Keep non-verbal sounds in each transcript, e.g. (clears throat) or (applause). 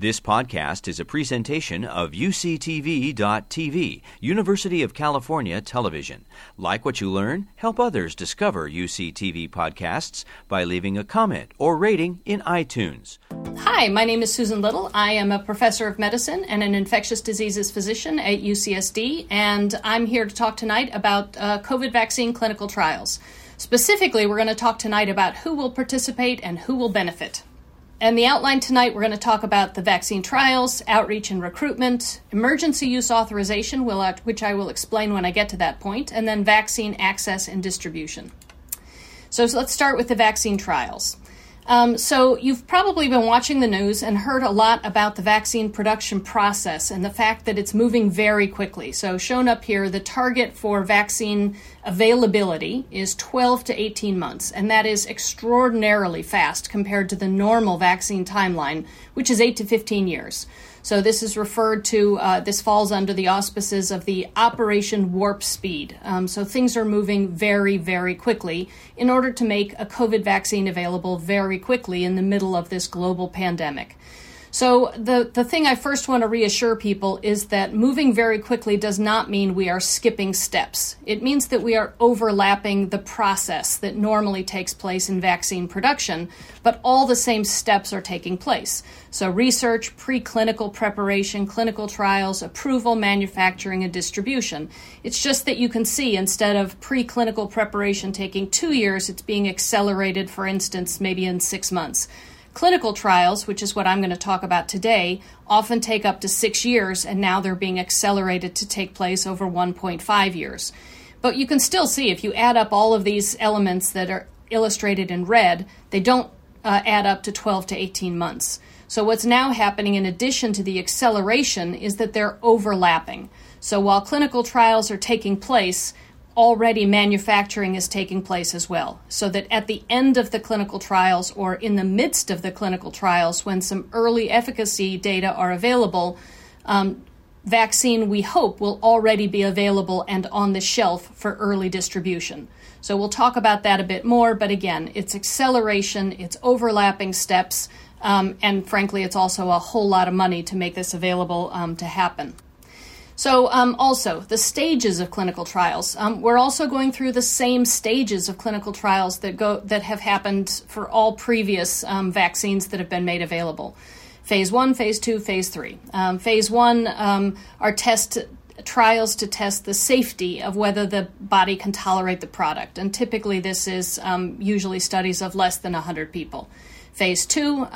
This podcast is a presentation of UCTV.tv, University of California Television. Like what you learn, help others discover UCTV podcasts by leaving a comment or rating in iTunes. Hi, my name is Susan Little. I am a professor of medicine and an infectious diseases physician at UCSD, and I'm here to talk tonight about uh, COVID vaccine clinical trials. Specifically, we're going to talk tonight about who will participate and who will benefit. And the outline tonight, we're going to talk about the vaccine trials, outreach and recruitment, emergency use authorization, which I will explain when I get to that point, and then vaccine access and distribution. So, so let's start with the vaccine trials. Um, so, you've probably been watching the news and heard a lot about the vaccine production process and the fact that it's moving very quickly. So, shown up here, the target for vaccine availability is 12 to 18 months, and that is extraordinarily fast compared to the normal vaccine timeline, which is 8 to 15 years. So this is referred to, uh, this falls under the auspices of the Operation Warp Speed. Um, so things are moving very, very quickly in order to make a COVID vaccine available very quickly in the middle of this global pandemic. So, the, the thing I first want to reassure people is that moving very quickly does not mean we are skipping steps. It means that we are overlapping the process that normally takes place in vaccine production, but all the same steps are taking place. So, research, preclinical preparation, clinical trials, approval, manufacturing, and distribution. It's just that you can see instead of preclinical preparation taking two years, it's being accelerated, for instance, maybe in six months. Clinical trials, which is what I'm going to talk about today, often take up to six years, and now they're being accelerated to take place over 1.5 years. But you can still see if you add up all of these elements that are illustrated in red, they don't uh, add up to 12 to 18 months. So, what's now happening in addition to the acceleration is that they're overlapping. So, while clinical trials are taking place, already manufacturing is taking place as well. So that at the end of the clinical trials or in the midst of the clinical trials, when some early efficacy data are available, um, vaccine we hope will already be available and on the shelf for early distribution. So we'll talk about that a bit more, but again, it's acceleration, it's overlapping steps, um, and frankly, it's also a whole lot of money to make this available um, to happen. So, um, also, the stages of clinical trials. Um, we're also going through the same stages of clinical trials that, go, that have happened for all previous um, vaccines that have been made available. Phase one, phase two, phase three. Um, phase one are test trials to test the safety of whether the body can tolerate the product, and typically this is um, usually studies of less than 100 people. Phase two,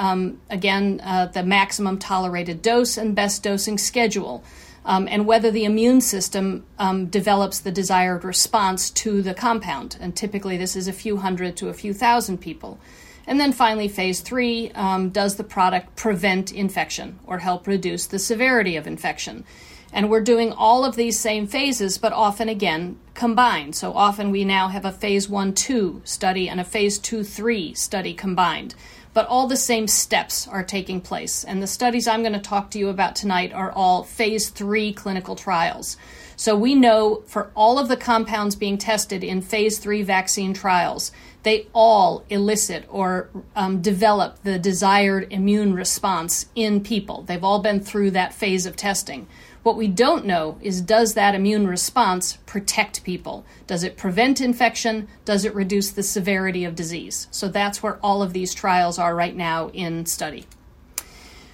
again, uh, the maximum tolerated dose and best dosing schedule um, and whether the immune system um, develops the desired response to the compound. And typically, this is a few hundred to a few thousand people. And then finally, phase three um, does the product prevent infection or help reduce the severity of infection? And we're doing all of these same phases, but often again combined. So often we now have a phase one 2 study and a phase two 3 study combined but all the same steps are taking place. And the studies I'm going to talk to you about tonight are all phase three clinical trials. So we know for all of the compounds being tested in phase three vaccine trials, they all elicit or um, develop the desired immune response in people. They've all been through that phase of testing. What we don't know is does that immune response protect people? Does it prevent infection? Does it reduce the severity of disease? So that's where all of these trials are right now in study.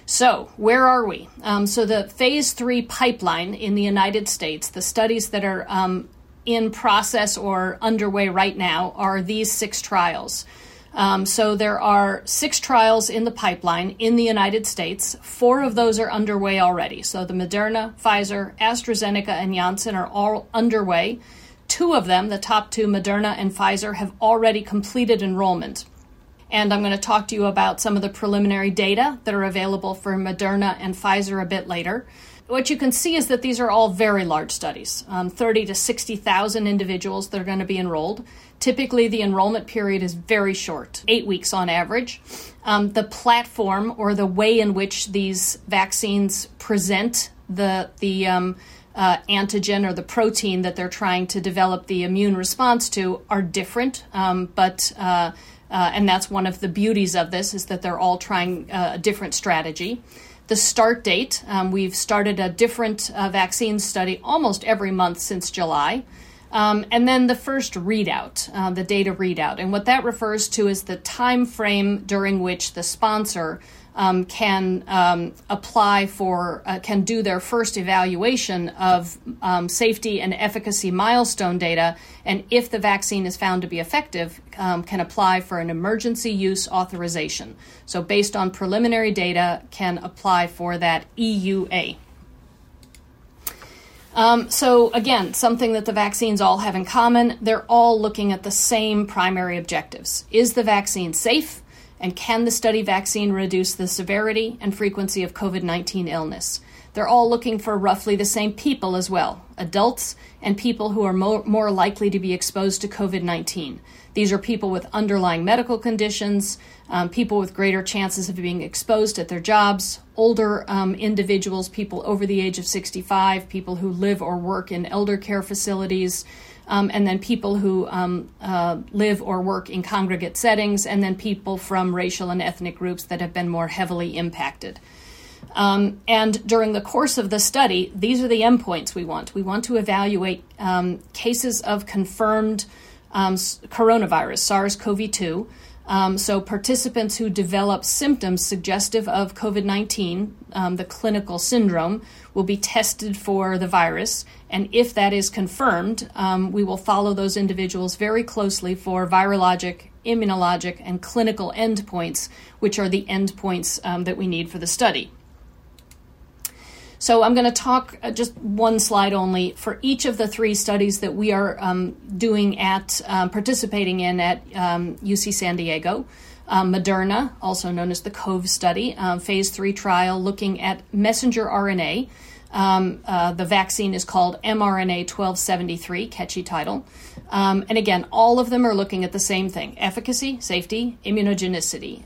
So, where are we? Um, so, the phase three pipeline in the United States, the studies that are um, in process or underway right now, are these six trials. Um, so there are six trials in the pipeline in the United States. Four of those are underway already. So the Moderna, Pfizer, AstraZeneca, and Janssen are all underway. Two of them, the top two, Moderna and Pfizer, have already completed enrollment. And I'm going to talk to you about some of the preliminary data that are available for Moderna and Pfizer a bit later what you can see is that these are all very large studies um, 30 to 60,000 individuals that are going to be enrolled. Typically, the enrollment period is very short, eight weeks on average. Um, the platform or the way in which these vaccines present the, the um, uh, antigen or the protein that they're trying to develop the immune response to are different, um, but uh, uh, and that's one of the beauties of this is that they're all trying uh, a different strategy. the start date. Um, we've started a different uh, vaccine study almost every month since July. Um, and then the first readout, uh, the data readout. And what that refers to is the time frame during which the sponsor um, can um, apply for, uh, can do their first evaluation of um, safety and efficacy milestone data, and if the vaccine is found to be effective, um, can apply for an emergency use authorization. So, based on preliminary data, can apply for that EUA. Um, so, again, something that the vaccines all have in common, they're all looking at the same primary objectives. Is the vaccine safe? And can the study vaccine reduce the severity and frequency of COVID 19 illness? They're all looking for roughly the same people as well adults and people who are more, more likely to be exposed to COVID 19. These are people with underlying medical conditions, um, people with greater chances of being exposed at their jobs, older um, individuals, people over the age of 65, people who live or work in elder care facilities, um, and then people who um, uh, live or work in congregate settings, and then people from racial and ethnic groups that have been more heavily impacted. Um, and during the course of the study, these are the endpoints we want. We want to evaluate um, cases of confirmed um, coronavirus, SARS CoV 2. Um, so, participants who develop symptoms suggestive of COVID 19, um, the clinical syndrome, will be tested for the virus. And if that is confirmed, um, we will follow those individuals very closely for virologic, immunologic, and clinical endpoints, which are the endpoints um, that we need for the study. So I'm going to talk uh, just one slide only for each of the three studies that we are um, doing at um, participating in at um, UC San Diego. Um, Moderna, also known as the COVE study, um, phase three trial looking at messenger RNA. Um, uh, the vaccine is called mRNA 1273, catchy title. And again, all of them are looking at the same thing efficacy, safety, immunogenicity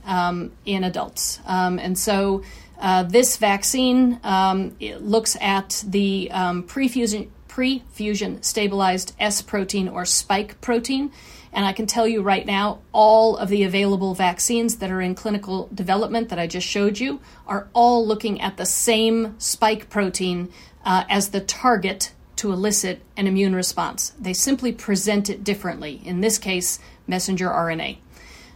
in adults. And so uh, this vaccine um, looks at the um, prefusion, pre-fusion stabilized S protein or spike protein. And I can tell you right now, all of the available vaccines that are in clinical development that I just showed you are all looking at the same spike protein uh, as the target to elicit an immune response. They simply present it differently. In this case, messenger RNA.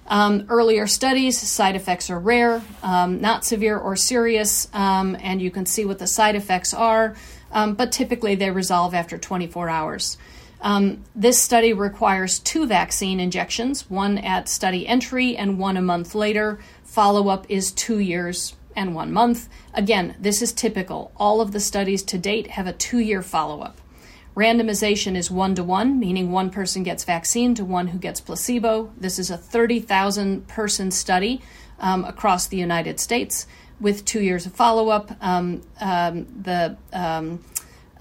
Um, earlier studies, side effects are rare, um, not severe or serious, um, and you can see what the side effects are, um, but typically they resolve after 24 hours. Um, this study requires two vaccine injections, one at study entry and one a month later. Follow up is two years and one month. Again, this is typical. All of the studies to date have a two year follow up. Randomization is one to one, meaning one person gets vaccine to one who gets placebo. This is a 30,000 person study um, across the United States with two years of follow up. Um, um, the um,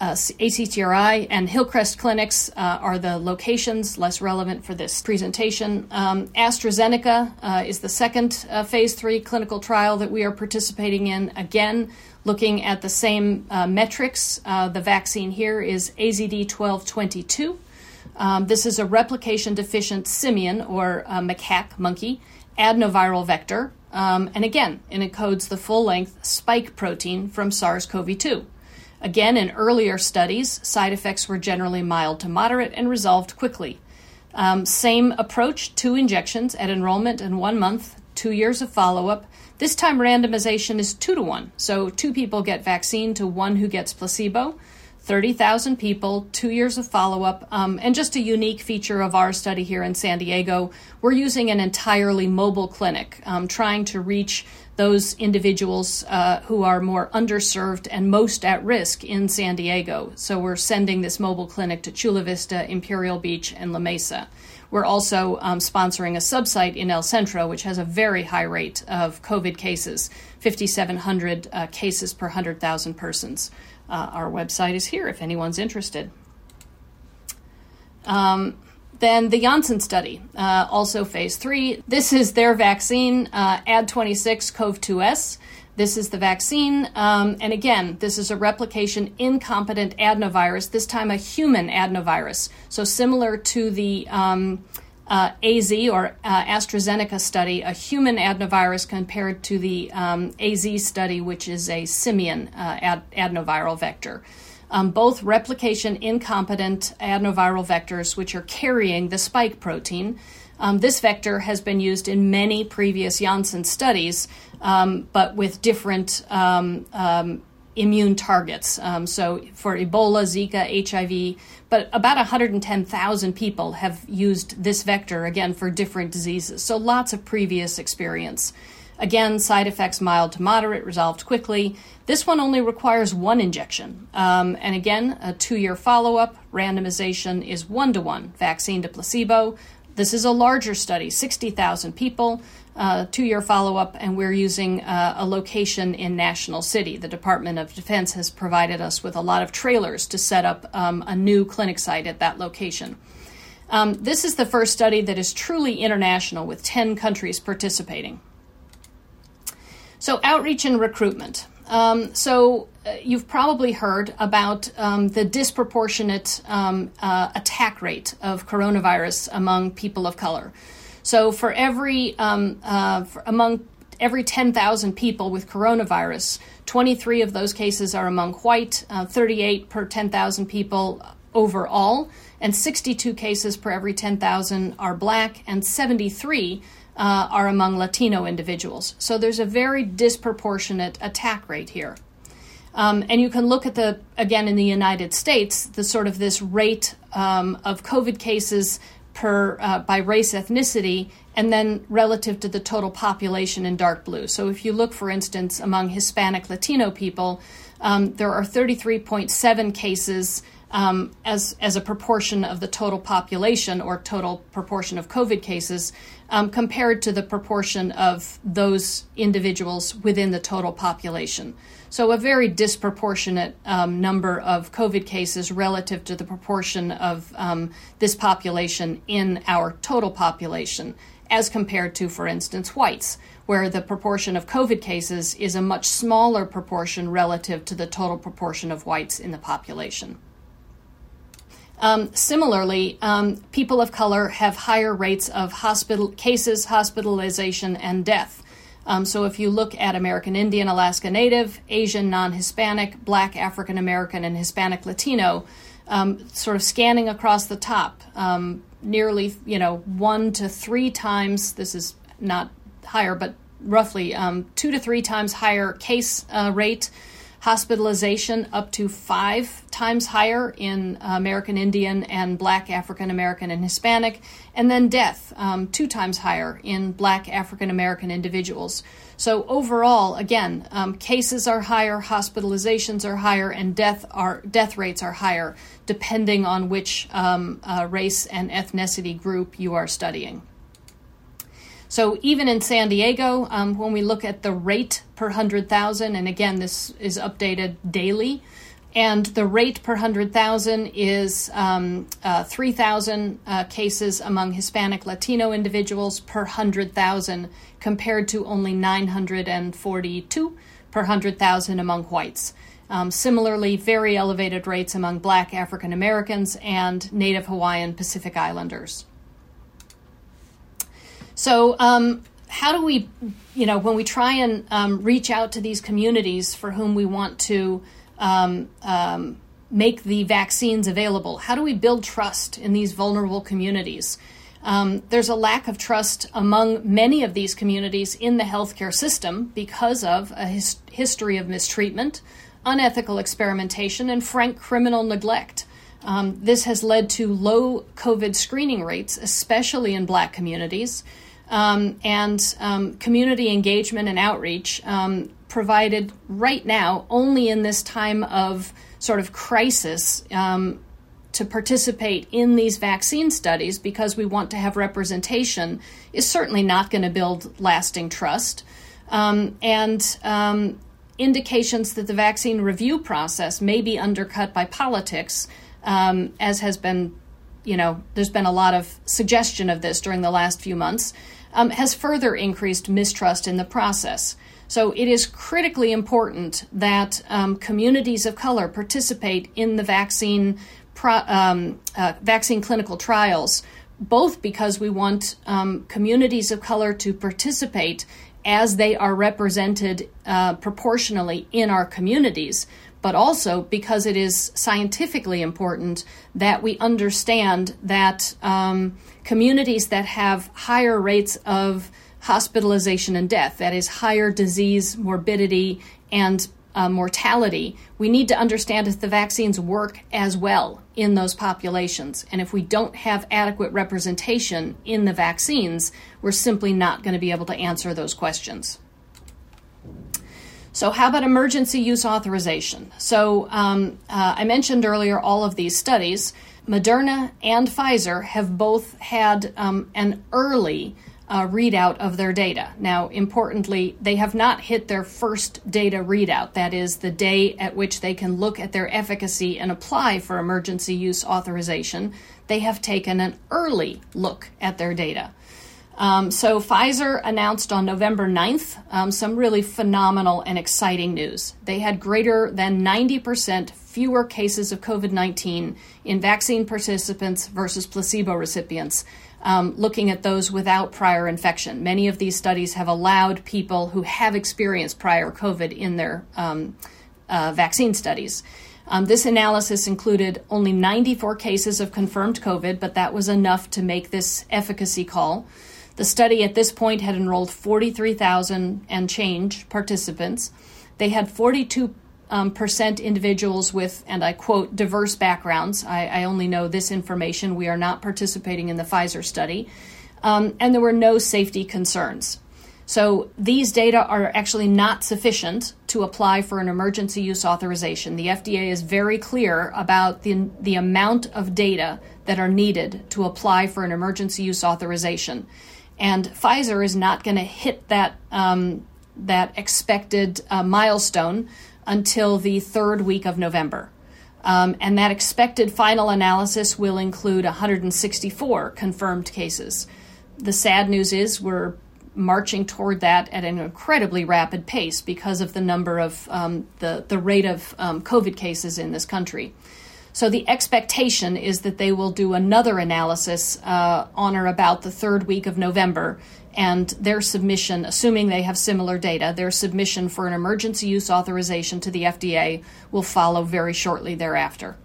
uh, ACTRI and Hillcrest clinics uh, are the locations less relevant for this presentation. Um, AstraZeneca uh, is the second uh, phase three clinical trial that we are participating in. Again, looking at the same uh, metrics. Uh, the vaccine here is AZD 1222. Um, this is a replication deficient simian or macaque monkey adenoviral vector. Um, and again, it encodes the full length spike protein from SARS CoV 2. Again, in earlier studies, side effects were generally mild to moderate and resolved quickly. Um, same approach, two injections at enrollment in one month, two years of follow up. This time, randomization is two to one. So, two people get vaccine to one who gets placebo. 30,000 people, two years of follow up, um, and just a unique feature of our study here in San Diego. We're using an entirely mobile clinic, um, trying to reach those individuals uh, who are more underserved and most at risk in San Diego. So we're sending this mobile clinic to Chula Vista, Imperial Beach, and La Mesa. We're also um, sponsoring a subsite in El Centro, which has a very high rate of COVID cases 5,700 uh, cases per 100,000 persons. Uh, our website is here if anyone's interested. Um, then the Janssen study, uh, also phase three. This is their vaccine, uh, AD26 COV2S. This is the vaccine. Um, and again, this is a replication incompetent adenovirus, this time a human adenovirus. So similar to the um, uh, AZ or uh, AstraZeneca study, a human adenovirus compared to the um, AZ study, which is a simian uh, ad- adenoviral vector. Um, both replication incompetent adenoviral vectors, which are carrying the spike protein. Um, this vector has been used in many previous Janssen studies, um, but with different um, um, immune targets. Um, so for Ebola, Zika, HIV, but about 110,000 people have used this vector again for different diseases. So lots of previous experience. Again, side effects mild to moderate, resolved quickly. This one only requires one injection. Um, and again, a two year follow up. Randomization is one to one, vaccine to placebo. This is a larger study, 60,000 people, uh, two year follow up, and we're using uh, a location in National City. The Department of Defense has provided us with a lot of trailers to set up um, a new clinic site at that location. Um, this is the first study that is truly international with 10 countries participating. So, outreach and recruitment. Um, so, uh, you've probably heard about um, the disproportionate um, uh, attack rate of coronavirus among people of color. So, for every um, uh, for among every 10,000 people with coronavirus, 23 of those cases are among white, uh, 38 per 10,000 people overall, and 62 cases per every 10,000 are black, and 73 uh, are among Latino individuals. So there's a very disproportionate attack rate here. Um, and you can look at the, again, in the United States, the sort of this rate um, of COVID cases per uh, by race ethnicity and then relative to the total population in dark blue. So if you look, for instance, among Hispanic Latino people, um, there are 33.7 cases um, as as a proportion of the total population or total proportion of COVID cases, um, compared to the proportion of those individuals within the total population. So, a very disproportionate um, number of COVID cases relative to the proportion of um, this population in our total population, as compared to, for instance, whites, where the proportion of COVID cases is a much smaller proportion relative to the total proportion of whites in the population. Um, similarly, um, people of color have higher rates of hospital cases, hospitalization, and death. Um, so if you look at American Indian, Alaska Native, Asian, non-Hispanic, Black, African American, and Hispanic Latino, um, sort of scanning across the top, um, nearly you know one to three times. This is not higher, but roughly um, two to three times higher case uh, rate hospitalization up to five times higher in American Indian and Black African American and Hispanic, and then death um, two times higher in Black African American individuals. So overall, again, um, cases are higher, hospitalizations are higher, and death are death rates are higher, depending on which um, uh, race and ethnicity group you are studying. So even in San Diego, um, when we look at the rate per 100,000, and again, this is updated daily, and the rate per 100,000 is um, uh, 3,000 uh, cases among Hispanic Latino individuals per 100,000 compared to only 942 per 100,000 among whites. Um, similarly, very elevated rates among black African Americans and Native Hawaiian Pacific Islanders. So, um, how do we, you know, when we try and um, reach out to these communities for whom we want to um, um, make the vaccines available, how do we build trust in these vulnerable communities? Um, there's a lack of trust among many of these communities in the healthcare system because of a his- history of mistreatment, unethical experimentation, and frank criminal neglect. Um, this has led to low COVID screening rates, especially in black communities um, and um, community engagement and outreach um, provided right now only in this time of sort of crisis um, to participate in these vaccine studies because we want to have representation is certainly not going to build lasting trust. Um, and um, indications that the vaccine review process may be undercut by politics, as has been you know, there's been a lot of suggestion of this during the last few months um, has further increased mistrust in the process. So it is critically important that um, communities of color participate in the vaccine pro, um, uh, vaccine clinical trials both because we want um, communities of color to participate as they are represented uh, proportionally in our communities, but also because it is scientifically important that we understand that um, communities that have higher rates of hospitalization and death, that is, higher disease morbidity and uh, mortality, we need to understand if the vaccines work as well in those populations. And if we don't have adequate representation in the vaccines, we're simply not going to be able to answer those questions. So, how about emergency use authorization? So, um, uh, I mentioned earlier all of these studies. Moderna and Pfizer have both had um, an early uh, readout of their data. Now, importantly, they have not hit their first data readout, that is, the day at which they can look at their efficacy and apply for emergency use authorization. They have taken an early look at their data. Um, so, Pfizer announced on November 9th um, some really phenomenal and exciting news. They had greater than 90% fewer cases of COVID 19 in vaccine participants versus placebo recipients um, looking at those without prior infection. Many of these studies have allowed people who have experienced prior COVID in their um, uh, vaccine studies. Um, this analysis included only 94 cases of confirmed COVID, but that was enough to make this efficacy call. The study at this point had enrolled 43,000 and change participants. They had 42 um, percent individuals with, and I quote, diverse backgrounds. I, I, only know this information. We are not participating in the Pfizer study. Um, and there were no safety concerns. So these data are actually not sufficient to apply for an emergency use authorization. The FDA is very clear about the, the amount of data that are needed to apply for an emergency use authorization. And Pfizer is not going to hit that, um, that expected uh, milestone until the third week of November. Um, and that expected final analysis will include 164 confirmed cases. The sad news is we're marching toward that at an incredibly rapid pace because of the number of um, the the rate of um, COVID cases in this country. So the expectation is that they will do another analysis uh, on or about the third week of November and their submission, assuming they have similar data, their submission for an emergency use authorization to the FDA will follow very shortly thereafter.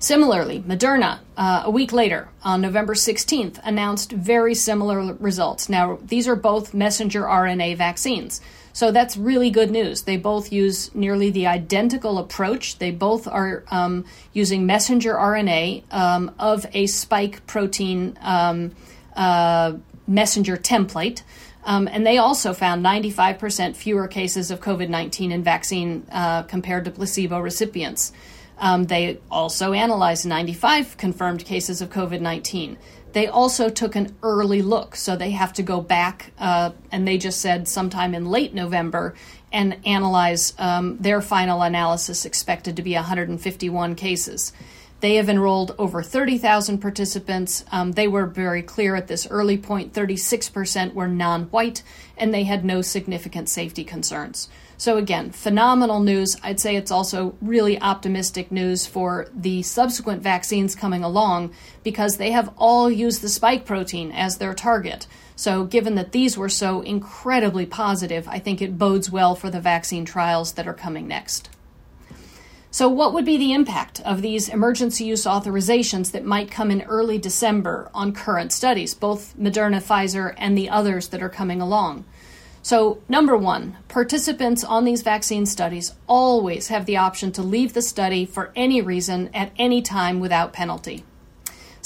Similarly, Moderna, uh, a week later, on November 16th, announced very similar results. Now, these are both messenger RNA vaccines, so that's really good news. They both use nearly the identical approach. They both are um, using messenger RNA um, of a spike protein um, uh, messenger template. Um, and they also found 95% fewer cases of COVID 19 in vaccine uh, compared to placebo recipients. Um, they also analyzed 95 confirmed cases of COVID 19. They also took an early look, so they have to go back, uh, and they just said sometime in late November and analyze um, their final analysis, expected to be 151 cases. They have enrolled over 30,000 participants. Um, they were very clear at this early point 36% were non white, and they had no significant safety concerns. So, again, phenomenal news. I'd say it's also really optimistic news for the subsequent vaccines coming along because they have all used the spike protein as their target. So, given that these were so incredibly positive, I think it bodes well for the vaccine trials that are coming next. So, what would be the impact of these emergency use authorizations that might come in early December on current studies, both Moderna, Pfizer, and the others that are coming along? So, number one, participants on these vaccine studies always have the option to leave the study for any reason at any time without penalty.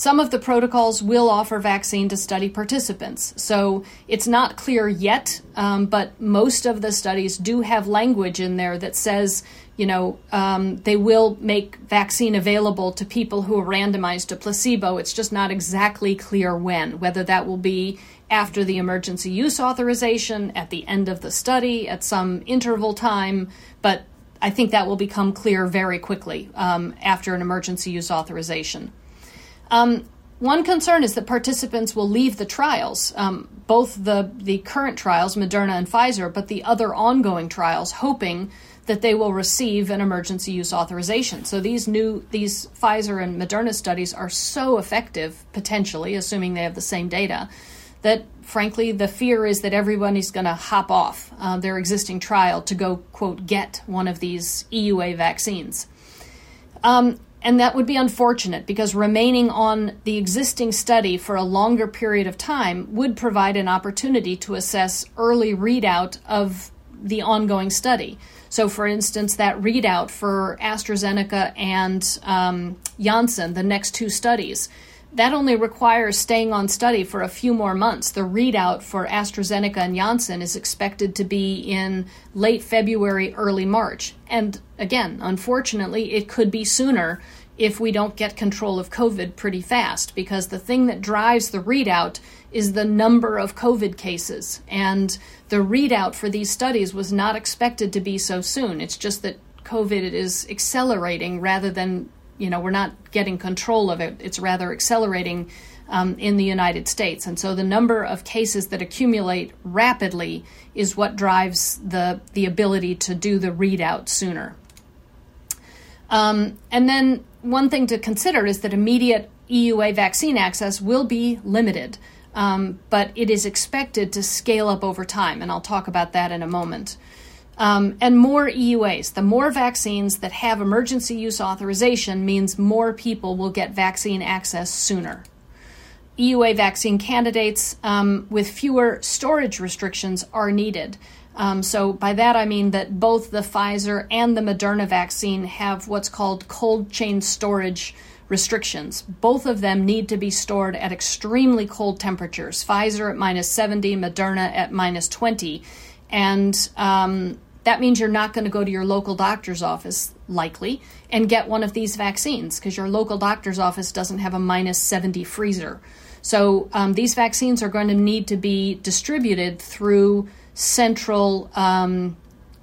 Some of the protocols will offer vaccine to study participants, so it's not clear yet, um, but most of the studies do have language in there that says you know, um, they will make vaccine available to people who are randomized to placebo. It's just not exactly clear when, whether that will be after the emergency use authorization, at the end of the study, at some interval time, but I think that will become clear very quickly um, after an emergency use authorization. Um, one concern is that participants will leave the trials, um, both the, the current trials, Moderna and Pfizer, but the other ongoing trials, hoping that they will receive an emergency use authorization. So these new these Pfizer and Moderna studies are so effective, potentially, assuming they have the same data, that frankly the fear is that everyone is going to hop off uh, their existing trial to go quote get one of these EUA vaccines. Um, and that would be unfortunate because remaining on the existing study for a longer period of time would provide an opportunity to assess early readout of the ongoing study. So, for instance, that readout for AstraZeneca and um, Janssen, the next two studies, that only requires staying on study for a few more months. The readout for AstraZeneca and Janssen is expected to be in late February, early March. And again, unfortunately, it could be sooner if we don't get control of COVID pretty fast, because the thing that drives the readout is the number of COVID cases. And the readout for these studies was not expected to be so soon. It's just that COVID is accelerating rather than you know, we're not getting control of it. It's rather accelerating um, in the United States. And so the number of cases that accumulate rapidly is what drives the, the ability to do the readout sooner. Um, and then one thing to consider is that immediate EUA vaccine access will be limited, um, but it is expected to scale up over time, and I'll talk about that in a moment. Um, and more EUAs. The more vaccines that have emergency use authorization means more people will get vaccine access sooner. EUA vaccine candidates um, with fewer storage restrictions are needed. Um, so, by that I mean that both the Pfizer and the Moderna vaccine have what's called cold chain storage restrictions. Both of them need to be stored at extremely cold temperatures Pfizer at minus 70, Moderna at minus 20 and um, that means you're not going to go to your local doctor's office, likely, and get one of these vaccines because your local doctor's office doesn't have a minus 70 freezer. So um, these vaccines are going to need to be distributed through central um,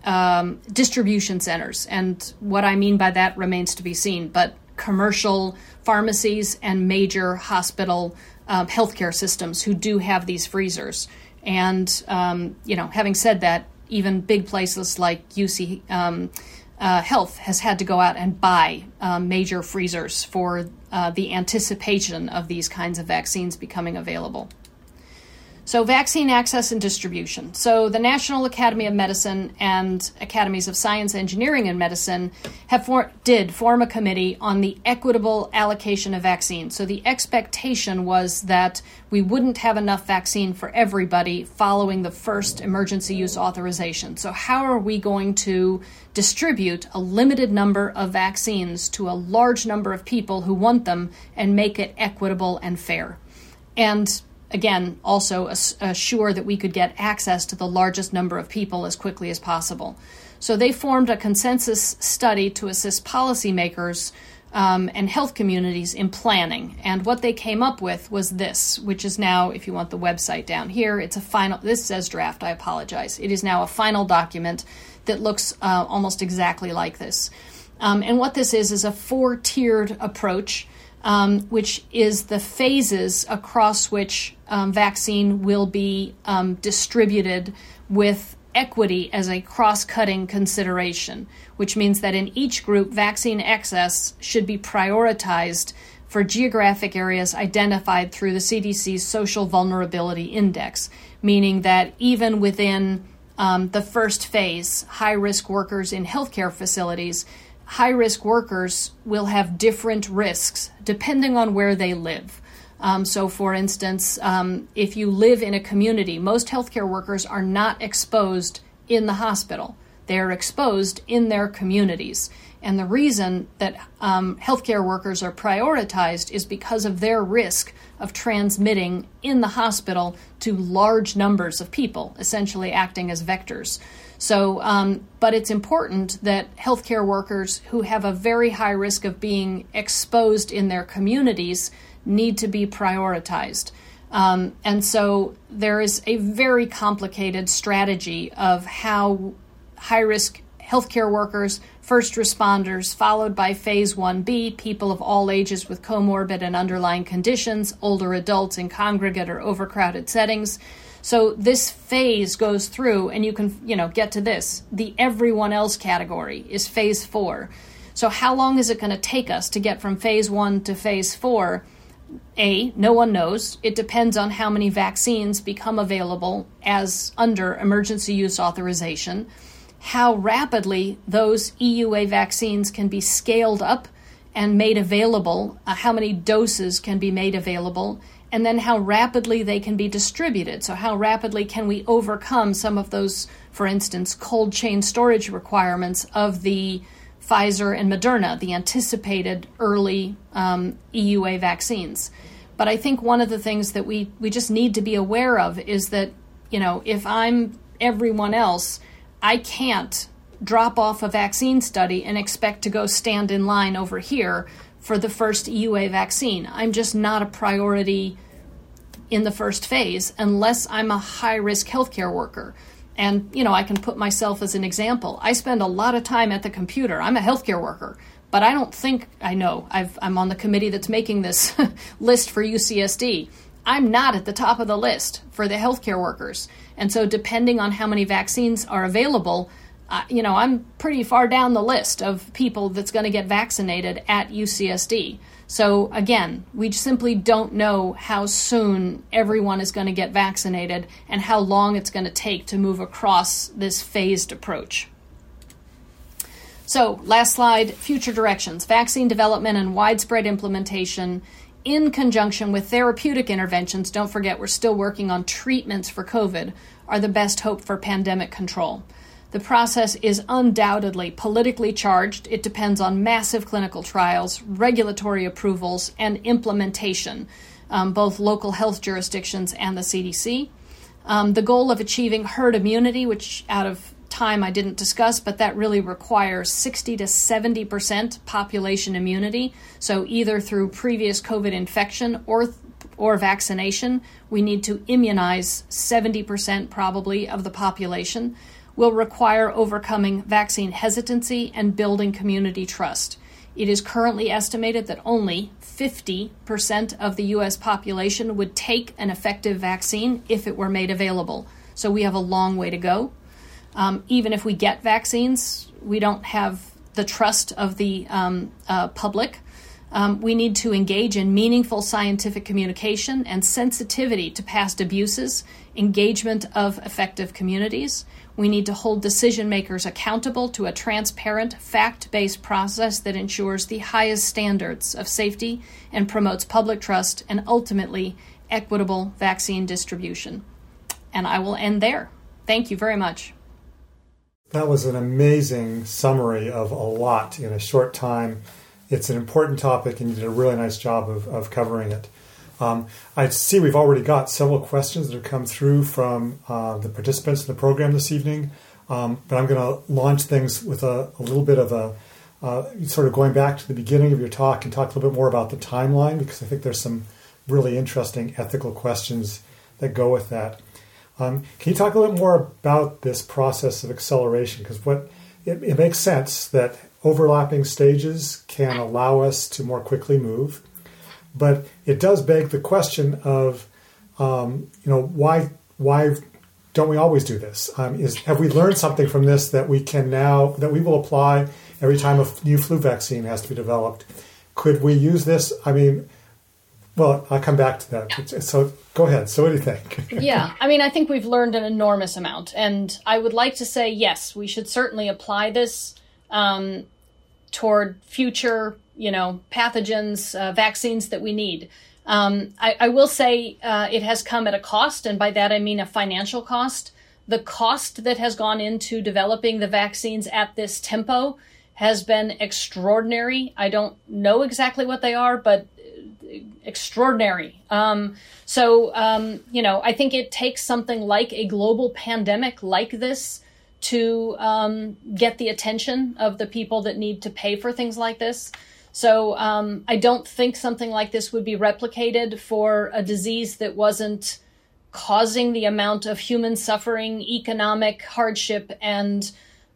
um, distribution centers. And what I mean by that remains to be seen. But commercial pharmacies and major hospital um, healthcare systems who do have these freezers. And, um, you know, having said that, even big places like UC um, uh, Health has had to go out and buy um, major freezers for uh, the anticipation of these kinds of vaccines becoming available. So, vaccine access and distribution. So, the National Academy of Medicine and Academies of Science, Engineering, and Medicine have for, did form a committee on the equitable allocation of vaccines. So, the expectation was that we wouldn't have enough vaccine for everybody following the first emergency use authorization. So, how are we going to distribute a limited number of vaccines to a large number of people who want them and make it equitable and fair? And again, also assure that we could get access to the largest number of people as quickly as possible. So they formed a consensus study to assist policymakers um, and health communities in planning. And what they came up with was this, which is now, if you want the website down here, it's a final, this says draft, I apologize. It is now a final document that looks uh, almost exactly like this. Um, and what this is, is a four tiered approach um, which is the phases across which um, vaccine will be um, distributed with equity as a cross cutting consideration, which means that in each group, vaccine access should be prioritized for geographic areas identified through the CDC's Social Vulnerability Index, meaning that even within um, the first phase, high risk workers in healthcare facilities high risk workers will have different risks depending on where they live. Um, so, for instance, um, if you live in a community, most healthcare workers are not exposed in the hospital. They are exposed in their communities. And the reason that um, healthcare workers are prioritized is because of their risk of transmitting in the hospital to large numbers of people, essentially acting as vectors. So, um, but it's important that healthcare workers who have a very high risk of being exposed in their communities need to be prioritized. Um, and so there is a very complicated strategy of how high risk healthcare workers, first responders, followed by phase 1B, people of all ages with comorbid and underlying conditions, older adults in congregate or overcrowded settings. So this phase goes through and you can, you know, get to this. The everyone else category is phase 4. So how long is it going to take us to get from phase 1 to phase 4? A, no one knows. It depends on how many vaccines become available as under emergency use authorization, how rapidly those EUA vaccines can be scaled up and made available, uh, how many doses can be made available, and then how rapidly they can be distributed. So, how rapidly can we overcome some of those, for instance, cold chain storage requirements of the Pfizer and Moderna, the anticipated early um, EUA vaccines. But I think one of the things that we, we just need to be aware of is that, you know, if I'm everyone else, I can't drop off a vaccine study and expect to go stand in line over here for the first EUA vaccine. I'm just not a priority in the first phase unless I'm a high risk healthcare worker. And, you know, I can put myself as an example. I spend a lot of time at the computer. I'm a healthcare worker, but I don't think I know. i am on the committee that's making this (laughs) list for UCSD. I'm not at the top of the list for the healthcare workers. And so, depending on how many vaccines are available, you know, I'm pretty far down the list of people that's going to get vaccinated at UCSD. So, again, we simply don't know how soon everyone is going to get vaccinated and how long it's going to take to move across this phased approach. So, last slide future directions vaccine development and widespread implementation in conjunction with therapeutic interventions. Don't forget, we're still working on treatments for COVID, are the best hope for pandemic control. The process is undoubtedly politically charged. It depends on massive clinical trials, regulatory approvals, and implementation, um, both local health jurisdictions and the CDC. Um, the goal of achieving herd immunity, which out of time I didn't discuss, but that really requires 60 to 70 percent population immunity. So either through previous COVID infection or or vaccination, we need to immunize 70 percent probably of the population will require overcoming vaccine hesitancy and building community trust. It is currently estimated that only 50% of the U.S. population would take an effective vaccine if it were made available. So we have a long way to go. Um, even if we get vaccines, we don't have the trust of the um, uh, public. Um, we need to engage in meaningful scientific communication and sensitivity to past abuses, engagement of effective communities. We need to hold decision makers accountable to a transparent, fact based process that ensures the highest standards of safety and promotes public trust and ultimately equitable vaccine distribution. And I will end there. Thank you very much. That was an amazing summary of a lot in a short time. It's an important topic, and you did a really nice job of, of covering it. Um, I see we've already got several questions that have come through from uh, the participants in the program this evening, um, but I'm going to launch things with a, a little bit of a uh, sort of going back to the beginning of your talk and talk a little bit more about the timeline because I think there's some really interesting ethical questions that go with that. Um, can you talk a little more about this process of acceleration? Because what it, it makes sense that overlapping stages can allow us to more quickly move. But it does beg the question of, um, you know, why why don't we always do this? Um, is have we learned something from this that we can now that we will apply every time a new flu vaccine has to be developed? Could we use this? I mean, well, I'll come back to that. So go ahead. So what do you think? (laughs) yeah, I mean, I think we've learned an enormous amount, and I would like to say yes, we should certainly apply this um, toward future you know, pathogens, uh, vaccines that we need. Um, I, I, will say uh, it has come at a cost, and by that I mean a financial cost. The cost that has gone into developing the vaccines at this tempo has been extraordinary. I don't know exactly what they are, but extraordinary. Um, so, um, you know, I think it takes something like a global pandemic like this to um, get the attention of the people that need to pay for things like this. So um, I don't think something like this would be replicated for a disease that wasn't causing the amount of human suffering, economic hardship, and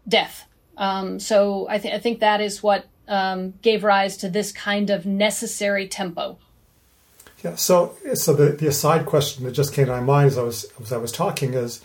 death Um, so I, th- I, think that is what um, gave rise to this kind of necessary tempo. Yeah. So, so the, the aside question that just came to my mind as I was as I was talking is,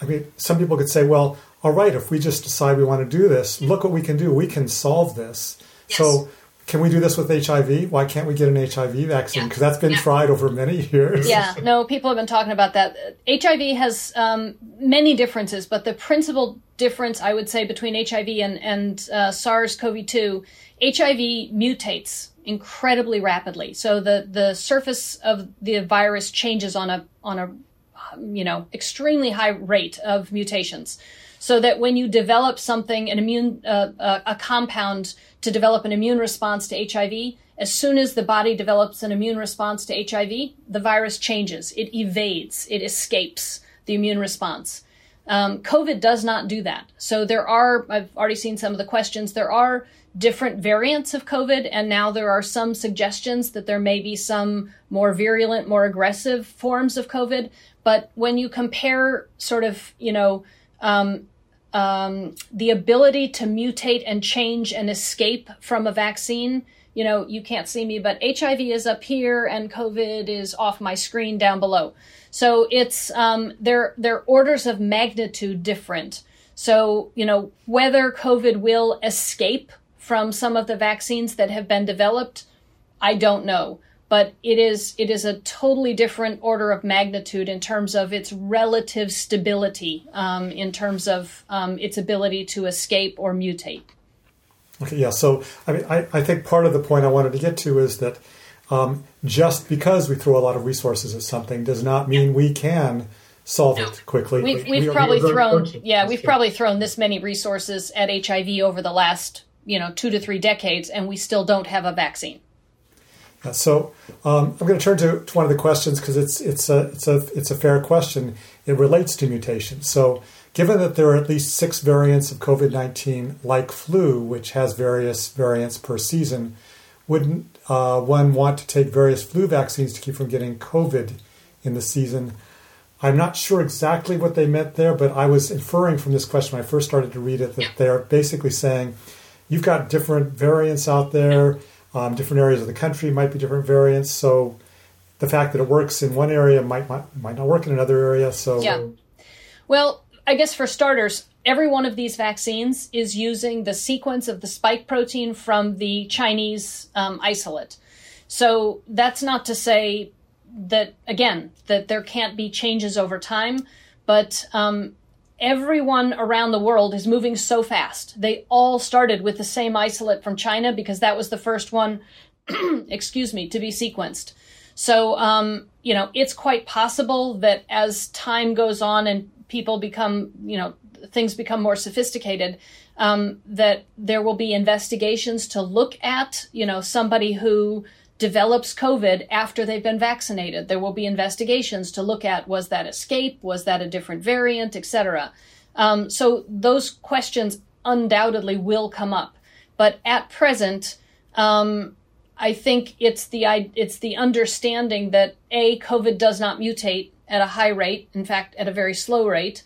I mean, some people could say, well, all right, if we just decide we want to do this, look what we can do. We can solve this. Yes. So can we do this with HIV? Why can't we get an HIV vaccine? Because yeah. that's been yeah. tried over many (laughs) years. Yeah, no, people have been talking about that. HIV has um, many differences, but the principal difference, I would say, between HIV and, and uh, SARS CoV 2, HIV mutates incredibly rapidly. So the, the surface of the virus changes on a, on a you know, extremely high rate of mutations so that when you develop something, an immune, uh, uh, a compound to develop an immune response to HIV, as soon as the body develops an immune response to HIV, the virus changes. It evades, it escapes the immune response. Um, COVID does not do that. So there are, I've already seen some of the questions, there are different variants of COVID, and now there are some suggestions that there may be some more virulent, more aggressive forms of COVID. But when you compare sort of, you know, um, um, the ability to mutate and change and escape from a vaccine. You know, you can't see me, but HIV is up here and COVID is off my screen down below. So it's um, they're they're orders of magnitude different. So you know whether COVID will escape from some of the vaccines that have been developed, I don't know but it is it is a totally different order of magnitude in terms of its relative stability, um, in terms of um, its ability to escape or mutate. Okay, yeah. So I mean, I, I think part of the point I wanted to get to is that um, just because we throw a lot of resources at something does not mean we can solve it quickly. We've, we've we probably thrown yeah we've probably thrown this many resources at HIV over the last you know two to three decades, and we still don't have a vaccine. Uh, so um, I'm going to turn to, to one of the questions because it's it's a it's a it's a fair question. It relates to mutations. So given that there are at least six variants of COVID-19, like flu, which has various variants per season, wouldn't uh, one want to take various flu vaccines to keep from getting COVID in the season? I'm not sure exactly what they meant there, but I was inferring from this question when I first started to read it that they're basically saying you've got different variants out there um, different areas of the country might be different variants. So the fact that it works in one area might might, might not work in another area. So yeah. Well, I guess for starters, every one of these vaccines is using the sequence of the spike protein from the Chinese um, isolate. So that's not to say that again that there can't be changes over time, but um, everyone around the world is moving so fast. They all started with the same isolate from China because that was the first one, (clears throat) excuse me, to be sequenced. So, um, you know, it's quite possible that as time goes on and people become, you know, things become more sophisticated, um, that there will be investigations to look at, you know, somebody who develops COVID after they've been vaccinated. There will be investigations to look at was that escape, was that a different variant, etc. Um, so those questions undoubtedly will come up. But at present, um, I think it's the it's the understanding that a COVID does not mutate at a high rate, in fact, at a very slow rate,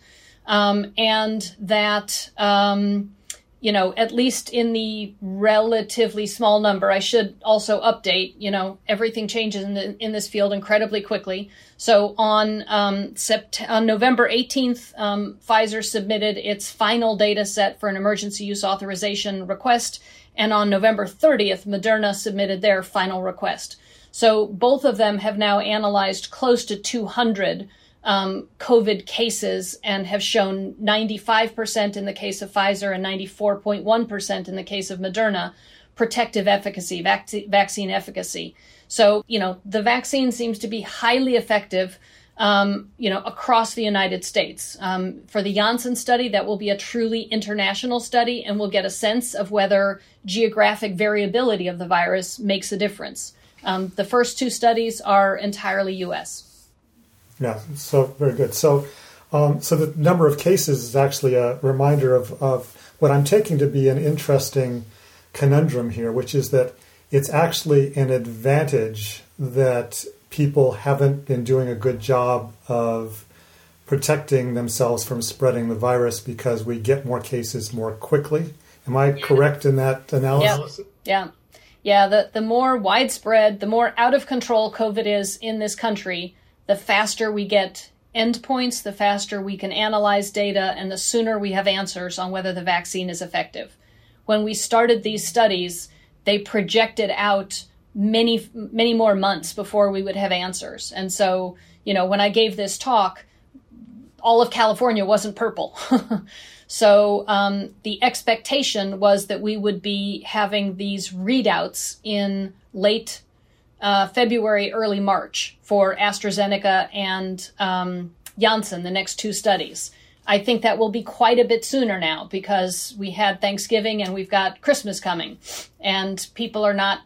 um, and that um, you know, at least in the relatively small number. I should also update, you know, everything changes in, the, in this field incredibly quickly. So on, um, Sept- on November 18th, um, Pfizer submitted its final data set for an emergency use authorization request. And on November 30th, Moderna submitted their final request. So both of them have now analyzed close to 200 um, COVID cases and have shown 95% in the case of Pfizer and 94.1% in the case of Moderna protective efficacy, vac- vaccine efficacy. So, you know, the vaccine seems to be highly effective, um, you know, across the United States. Um, for the Janssen study, that will be a truly international study, and we'll get a sense of whether geographic variability of the virus makes a difference. Um, the first two studies are entirely U.S. Yeah, so very good. So, um, so the number of cases is actually a reminder of, of what I'm taking to be an interesting conundrum here, which is that it's actually an advantage that people haven't been doing a good job of protecting themselves from spreading the virus because we get more cases more quickly. Am I correct in that analysis? Yeah. yeah. Yeah, the, the more widespread, the more out of control COVID is in this country, the faster we get endpoints, the faster we can analyze data, and the sooner we have answers on whether the vaccine is effective. When we started these studies, they projected out many, many more months before we would have answers. And so, you know, when I gave this talk, all of California wasn't purple. (laughs) so um, the expectation was that we would be having these readouts in late uh, February, early March for AstraZeneca and um, Janssen, the next two studies. I think that will be quite a bit sooner now because we had Thanksgiving and we've got Christmas coming, and people are not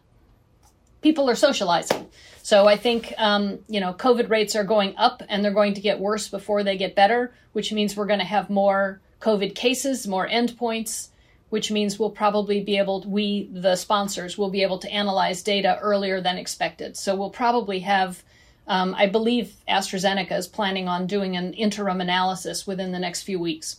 people are socializing. So I think um, you know COVID rates are going up and they're going to get worse before they get better, which means we're going to have more COVID cases, more endpoints, which means we'll probably be able to, we the sponsors will be able to analyze data earlier than expected. So we'll probably have um, I believe AstraZeneca is planning on doing an interim analysis within the next few weeks.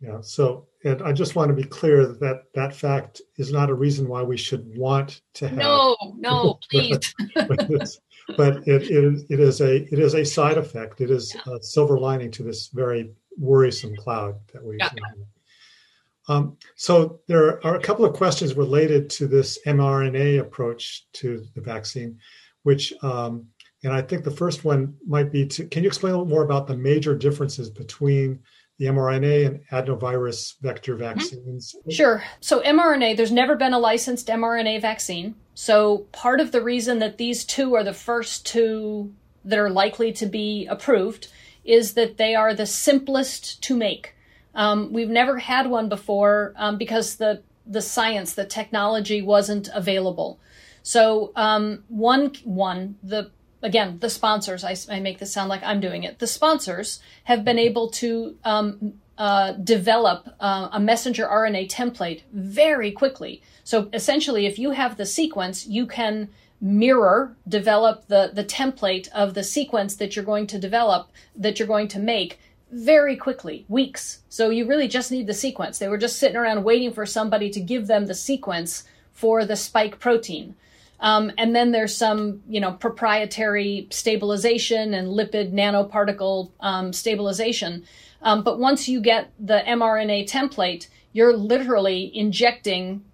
Yeah. So, and I just want to be clear that that fact is not a reason why we should want to have. No, no, (laughs) please. (laughs) but it, it, it is a it is a side effect. It is a silver lining to this very worrisome cloud that we. Yeah. Um, so there are a couple of questions related to this mRNA approach to the vaccine, which um, and I think the first one might be to can you explain a little more about the major differences between the mRNA and adenovirus vector mm-hmm. vaccines? Sure. So, mRNA, there's never been a licensed mRNA vaccine. So, part of the reason that these two are the first two that are likely to be approved is that they are the simplest to make. Um, we've never had one before um, because the the science, the technology wasn't available. So um, one one the again, the sponsors, I, I, make this sound like I'm doing it. The sponsors have been able to um, uh, develop uh, a messenger RNA template very quickly. So essentially, if you have the sequence, you can mirror, develop the, the template of the sequence that you're going to develop, that you're going to make very quickly, weeks. So you really just need the sequence. They were just sitting around waiting for somebody to give them the sequence for the spike protein. Um, and then there's some, you know, proprietary stabilization and lipid nanoparticle um, stabilization. Um, but once you get the mRNA template, you're literally injecting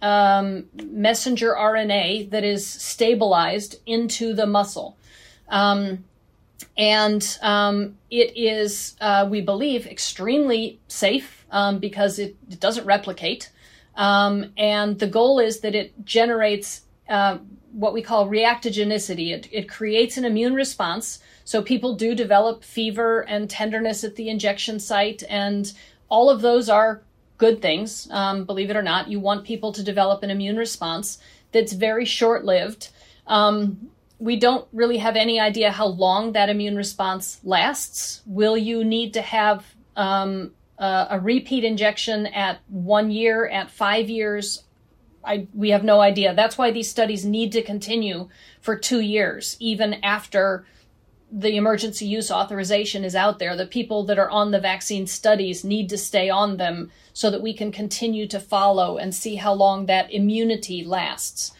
um, messenger RNA that is stabilized into the muscle. Um, and um, it is, uh, we believe, extremely safe because it, it, doesn't replicate. and the goal is that it generates uh, what we call reactogenicity. It, it creates an immune response. So people do develop fever and tenderness at the injection site, and all of those are good things. Um, believe it or not, you want people to develop an immune response that's very short lived. Um, we don't really have any idea how long that immune response lasts. Will you need to have um, a, a repeat injection at one year, at five years? I, we have no idea. That's why these studies need to continue for two years, even after the emergency use authorization is out there. The people that are on the vaccine studies need to stay on them so that we can continue to follow and see how long that immunity lasts.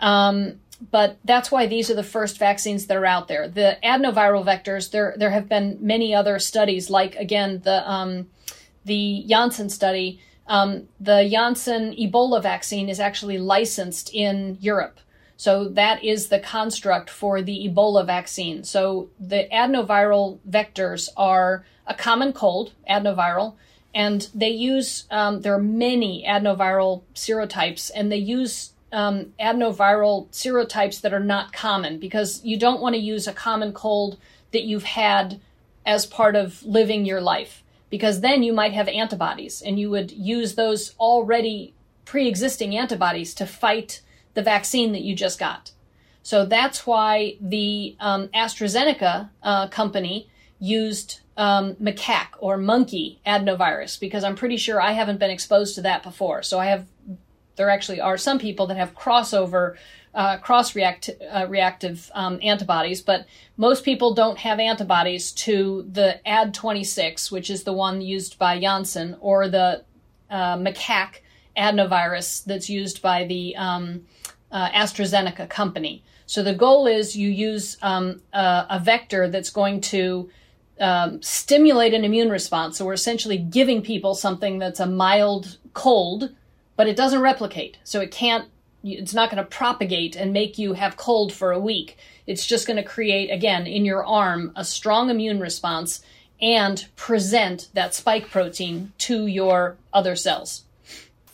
Um, but that's why these are the first vaccines that are out there. The adenoviral vectors, there there have been many other studies, like again the um, the Janssen study um, the Janssen Ebola vaccine is actually licensed in Europe. So that is the construct for the Ebola vaccine. So the adenoviral vectors are a common cold, adenoviral, and they use, um, there are many adenoviral serotypes, and they use um, adenoviral serotypes that are not common because you don't want to use a common cold that you've had as part of living your life because then you might have antibodies and you would use those already pre existing antibodies to fight the vaccine that you just got. So that's why the um, AstraZeneca uh, company used um, macaque or monkey adenovirus because I'm pretty sure I haven't been exposed to that before. So I have, there actually are some people that have crossover uh, cross uh, reactive um, antibodies, but most people don't have antibodies to the AD26, which is the one used by Janssen, or the uh, macaque adenovirus that's used by the um, uh, AstraZeneca company. So the goal is you use um, a, a, vector that's going to um, stimulate an immune response. So we're essentially giving people something that's a mild cold, but it doesn't replicate. So it can't it's not going to propagate and make you have cold for a week. It's just going to create, again, in your arm, a strong immune response and present that spike protein to your other cells.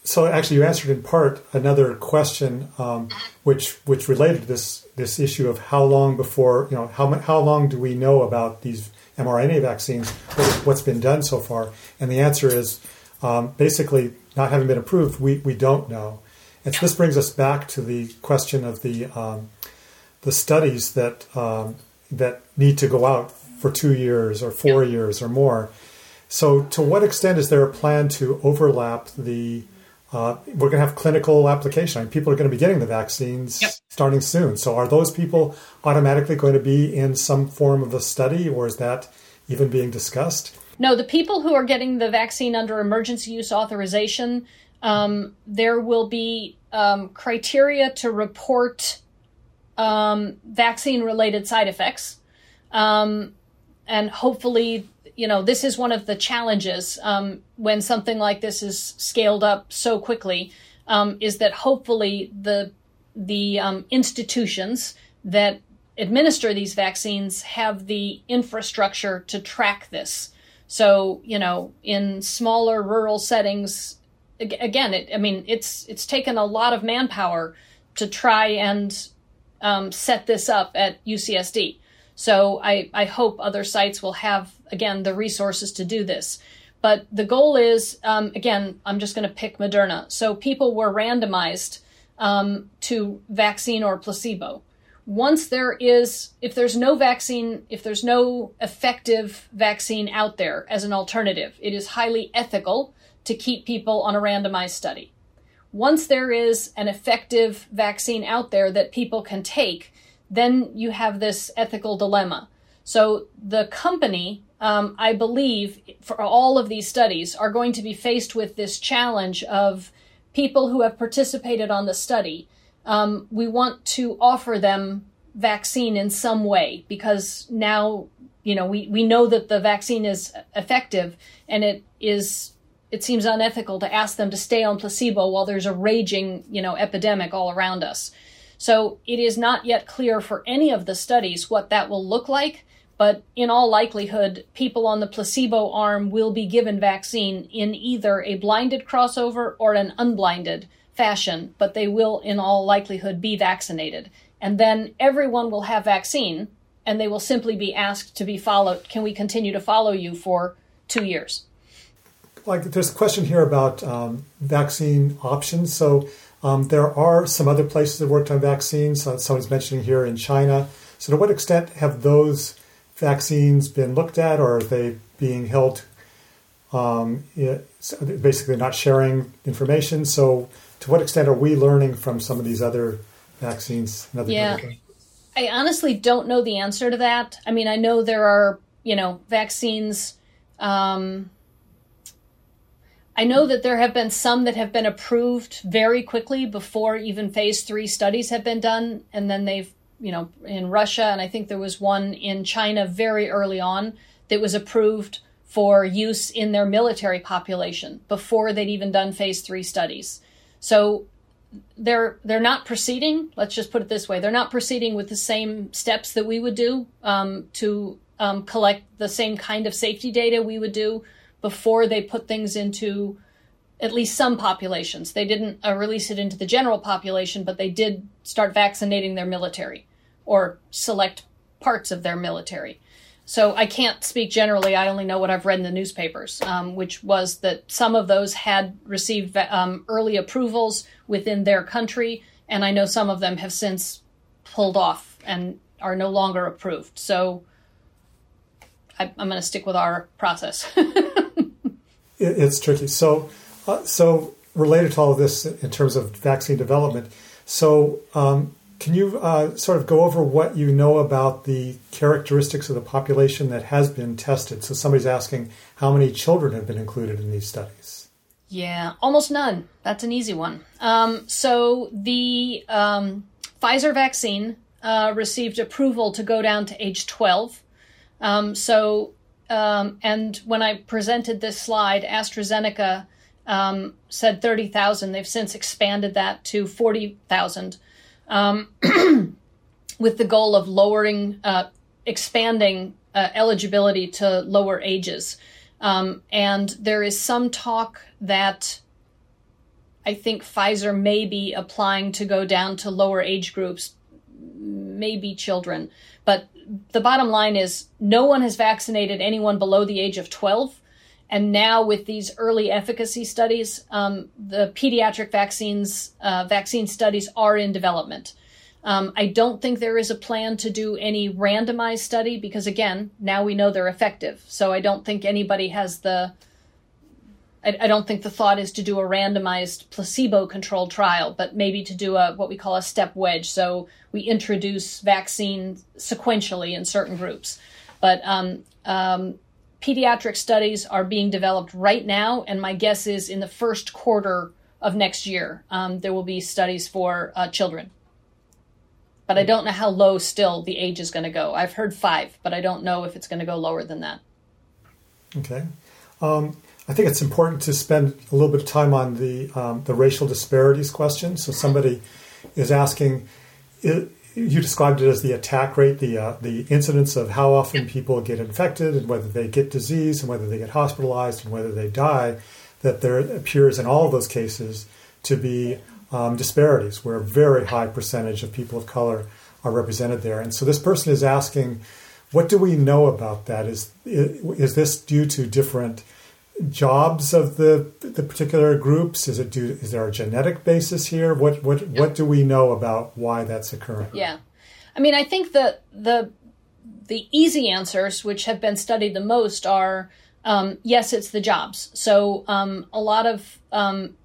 So, actually, you answered in part another question, um, which which related to this this issue of how long before you know how how long do we know about these mRNA vaccines? What's been done so far? And the answer is um, basically not having been approved. We we don't know. And so this brings us back to the question of the um, the studies that um, that need to go out for two years or four yep. years or more. So, to what extent is there a plan to overlap the? Uh, we're going to have clinical application. I mean, people are going to be getting the vaccines yep. starting soon. So, are those people automatically going to be in some form of a study, or is that even being discussed? No, the people who are getting the vaccine under emergency use authorization um, there will be um, criteria to report um, vaccine related side effects. Um, and hopefully, you know, this is one of the challenges um, when something like this is scaled up so quickly, um, is that hopefully the the institutions that administer these vaccines have the infrastructure to track this. So, you know, in smaller rural settings, again, it, I mean, it's it's taken a lot of manpower to try and um, set this up at UCSD. So I, I hope other sites will have again the resources to do this. But the goal is um, again, I'm just going to pick Moderna. So people were randomized um, to vaccine or placebo. Once there is, if there's no vaccine, if there's no effective vaccine out there as an alternative, it is highly ethical to keep people on a randomized study. Once there is an effective vaccine out there that people can take, then you have this ethical dilemma. So the company, um, I believe, for all of these studies, are going to be faced with this challenge of people who have participated on the study. Um, we want to offer them vaccine in some way because now you know we, we know that the vaccine is effective and it is it seems unethical to ask them to stay on placebo while there's a raging, you know, epidemic all around us. So it is not yet clear for any of the studies what that will look like, but in all likelihood, people on the placebo arm will be given vaccine in either a blinded crossover or an unblinded fashion, but they will in all likelihood be vaccinated. And then everyone will have vaccine and they will simply be asked to be followed. Can we continue to follow you for two years? like there's a question here about um, vaccine options. So um, there are some other places that worked on vaccines. So someone's mentioning here in China. So to what extent have those vaccines been looked at, or are they being held? Um, basically, not sharing information. So to what extent are we learning from some of these other vaccines? Other yeah, I honestly don't know the answer to that. I mean, I know there are you know vaccines. Um, I know that there have been some that have been approved very quickly before even phase three studies have been done. And then they've, you know, in Russia, and I think there was one in China very early on that was approved for use in their military population before they'd even done phase three studies. So they're they're not proceeding. Let's just put it this way: they're not proceeding with the same steps that we would do um, to um, collect the same kind of safety data we would do before they put things into at least some populations. They didn't uh, release it into the general population, but they did start vaccinating their military or select parts of their military. So I can't speak generally. I only know what I've read in the newspapers, um, which was that some of those had received um, early approvals within their country, and I know some of them have since pulled off and are no longer approved. So I, am going to stick with our process. (laughs) it, it's tricky. So, uh, so related to all of this in terms of vaccine development. So, um, can you uh, sort of go over what you know about the characteristics of the population that has been tested? So somebody's asking how many children have been included in these studies. Yeah, almost none. That's an easy one. Um, so the um, Pfizer vaccine uh, received approval to go down to age 12. Um, so, um, and when I presented this slide, AstraZeneca um, said 30,000. They've since expanded that to 40,000 um, (clears throat) with the goal of lowering, uh, expanding uh, eligibility to lower ages. Um, and there is some talk that I think Pfizer may be applying to go down to lower age groups, maybe children. But the bottom line is no one has vaccinated anyone below the age of 12. And now, with these early efficacy studies, um, the pediatric vaccines uh, vaccine studies are in development. Um, I don't think there is a plan to do any randomized study because, again, now we know they're effective. So I don't think anybody has the. I, I don't think the thought is to do a randomized placebo-controlled trial, but maybe to do a what we call a step wedge. So we introduce vaccine sequentially in certain groups. But um, um, pediatric studies are being developed right now, and my guess is in the first quarter of next year, um, there will be studies for uh, children. But I don't know how low still the age is going to go. I've heard five, but I don't know if it's going to go lower than that. Okay. Um, I think it's important to spend a little bit of time on the um, the racial disparities question. So somebody is asking, you described it as the attack rate, the uh, the incidence of how often people get infected and whether they get disease and whether they get hospitalized and whether they die. That there appears in all of those cases to be um, disparities, where a very high percentage of people of color are represented there. And so this person is asking, what do we know about that? Is is this due to different jobs of the the particular groups? Is it due? Is there a genetic basis here? What what yeah. what do we know about why that's occurring? Yeah, I mean, I think the the the easy answers, which have been studied the most, are um, yes, it's the jobs. So um, a lot of um,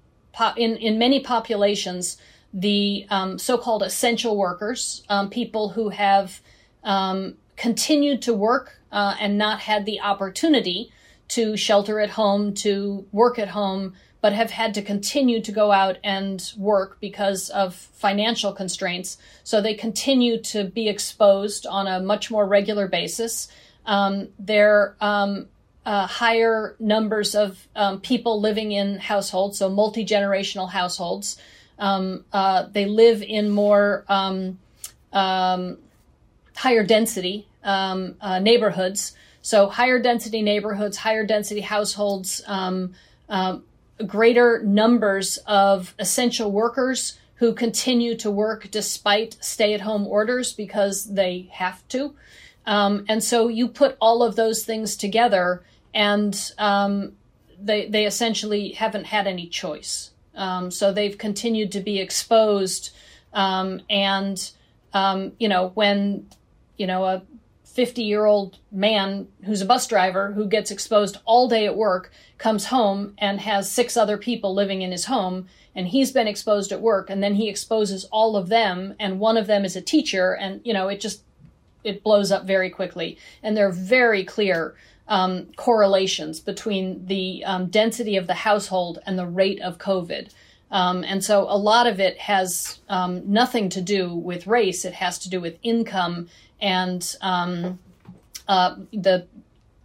in in many populations, the um, so-called essential workers, um, people who have um, continued to work uh, and not had the opportunity to shelter at home, to work at home, but have had to continue to go out and work because of financial constraints. So they continue to be exposed on a much more regular basis. Um, are um, uh, higher numbers of um, people living in households, so multi generational households. Um, uh, they live in more um, um, higher density uh, neighborhoods. So higher density neighborhoods, higher density households, um, um, greater numbers of essential workers who continue to work despite stay at home orders because they have to. Um, and so you put all of those things together, and um, they, they essentially haven't had any choice. Um, so they've continued to be exposed. Um, and, you know, when, you know, a 50 year old man who's a bus driver who gets exposed all day at work comes home and has six other people living in his home and he's been exposed at work and then he exposes all of them and one of them is a teacher and you know it just it blows up very quickly. And there are very clear um, correlations between the um, density of the household and the rate of covid. Um, and so a lot of it has um, nothing to do with race. It has to do with income and um, uh, the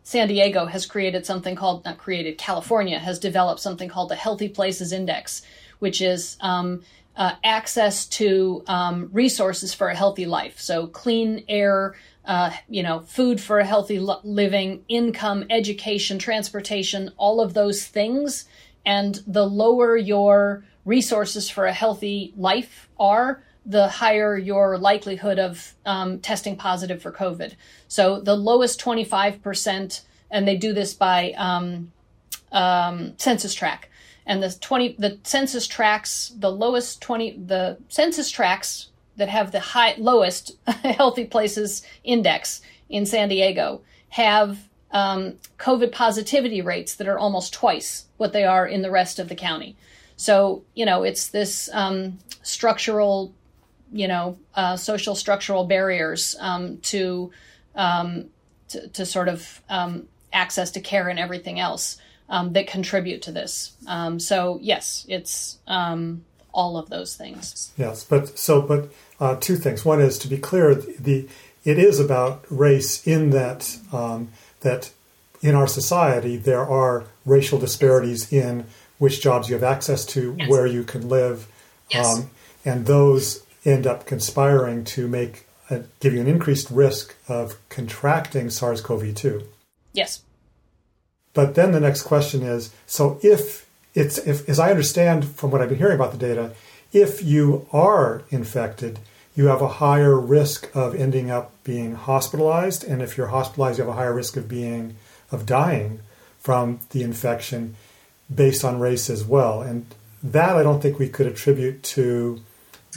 San Diego has created something called not created California has developed something called the Healthy Places Index, which is um, uh, access to um, resources for a healthy life. So clean air, uh, you know, food for a healthy lo- living, income, education, transportation, all of those things. And the lower your resources for a healthy life are, the higher your likelihood of um, testing positive for COVID. So the lowest 25%, and they do this by um, um, census tract. And the 20, the census tracts, the lowest 20, the census tracts that have the high, lowest (laughs) healthy places index in San Diego have um, COVID positivity rates that are almost twice what they are in the rest of the county. So, you know, it's this um, structural you know, uh, social structural barriers um, to, um, to, to sort of um, access to care and everything else um, that contribute to this. Um, so yes, it's um, all of those things. Yes, but so but uh, two things. One is to be clear, the it is about race in that that in our society there are racial disparities in which jobs you have access to, yes. where you can live, yes. um, and those end up conspiring to make a, give you an increased risk of contracting SARS-CoV-2. Yes. But then the next question is: so if it's if, as I understand from what I've been hearing about the data, if you are infected, you have a higher risk of ending up being hospitalized, and if you're hospitalized, you have a higher risk of being of dying from the infection based on race as well. And that I don't think we could attribute to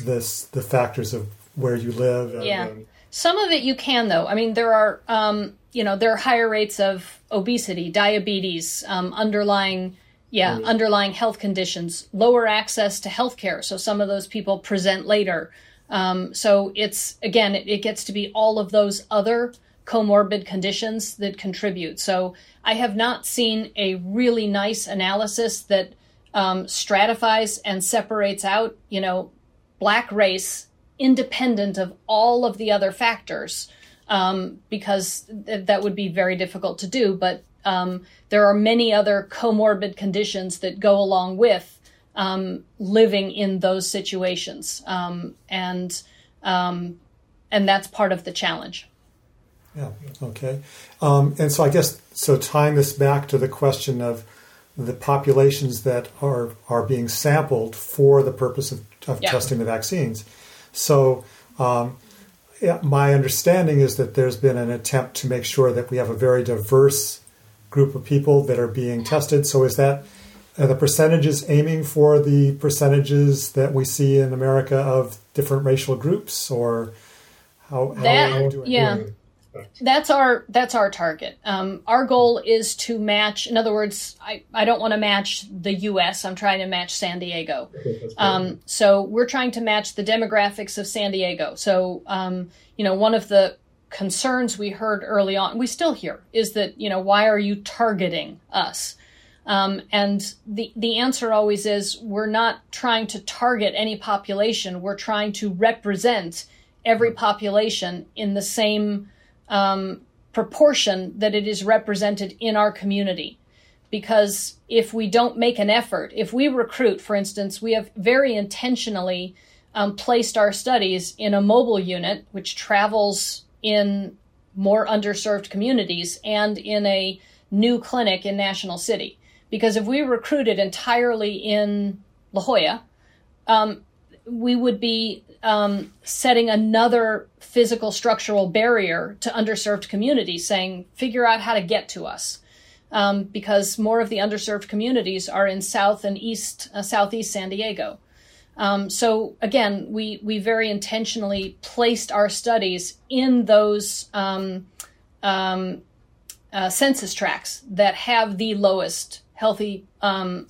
this the factors of where you live. And, yeah, some of it you can though. I mean, there are um, you know there are higher rates of obesity, diabetes, um, underlying yeah mm. underlying health conditions, lower access to health care. So some of those people present later. Um, so it's again, it, it gets to be all of those other comorbid conditions that contribute. So I have not seen a really nice analysis that um, stratifies and separates out, you know, black race independent of all of the other factors, um, because th- that would be very difficult to do. But um, there are many other comorbid conditions that go along with um, living in those situations, um, and um, and that's part of the challenge. Yeah. Okay. Um, and so I guess so. Tying this back to the question of the populations that are are being sampled for the purpose of, of yeah. testing the vaccines. So um, my understanding is that there's been an attempt to make sure that we have a very diverse group of people that are being tested. So is that are the percentages aiming for the percentages that we see in America of different racial groups, or how, how that, are we doing? Yeah. That's our that's our target. Um, our goal is to match. In other words, I, I don't want to match the U.S. I'm trying to match San Diego. (laughs) Um, so we're trying to match the demographics of San Diego. So um, you know, one of the concerns we heard early on, we still hear, is that you know why are you targeting us? Um, and the the answer always is we're not trying to target any population. We're trying to represent every population in the same um, proportion that it is represented in our community. Because if we don't make an effort, if we recruit, for instance, we have very intentionally um, placed our studies in a mobile unit which travels in more underserved communities and in a new clinic in National City. Because if we recruited entirely in La Jolla, um, we would be um, setting another physical structural barrier to underserved communities, saying, figure out how to get to us. Um, because more of the underserved communities are in South and East, uh, Southeast San Diego. Um, so again, we we very intentionally placed our studies in those um, um, uh, census tracts that have the lowest healthy um,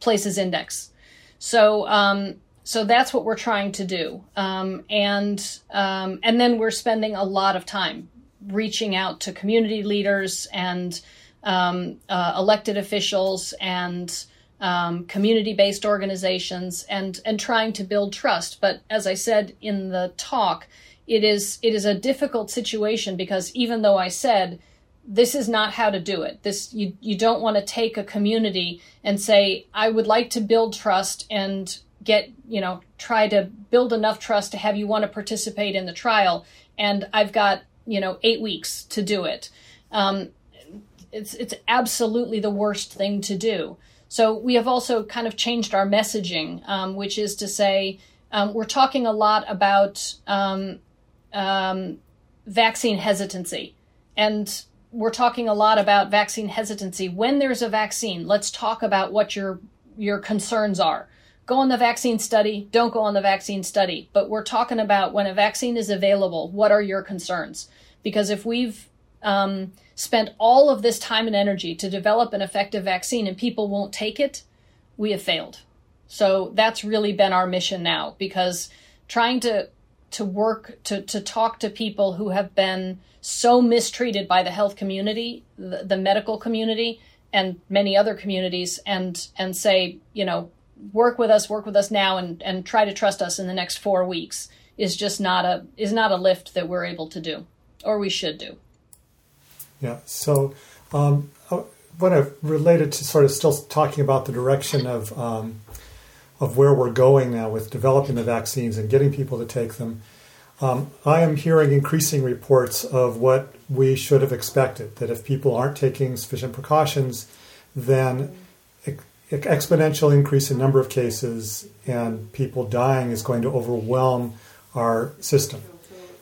places index. So um, so that's what we're trying to do, um, and um, and then we're spending a lot of time reaching out to community leaders and um, uh, elected officials and um, community-based organizations and and trying to build trust. But as I said in the talk, it is it is a difficult situation because even though I said this is not how to do it. This you you don't want to take a community and say I would like to build trust and get, you know, try to build enough trust to have you want to participate in the trial. And I've got, you know, eight weeks to do it. Um, it's, it's absolutely the worst thing to do. So we have also kind of changed our messaging, um, which is to say, um, we're talking a lot about um, um, vaccine hesitancy. And we're talking a lot about vaccine hesitancy. When there's a vaccine, let's talk about what your your concerns are go on the vaccine study, don't go on the vaccine study. But we're talking about when a vaccine is available, what are your concerns? Because if we've um, spent all of this time and energy to develop an effective vaccine and people won't take it, we have failed. So that's really been our mission now because trying to to work to to talk to people who have been so mistreated by the health community, the, the medical community, and many other communities, and and say, you know, work with us, work with us now, and and try to trust us in the next four weeks is just not a is not a lift that we're able to do, or we should do. Yeah. So, um, what I've related to sort of still talking about the direction of um, of where we're going now with developing the vaccines and getting people to take them. Um, I am hearing increasing reports of what we should have expected that if people aren't taking sufficient precautions, then exponential increase in number of cases and people dying is going to overwhelm our system.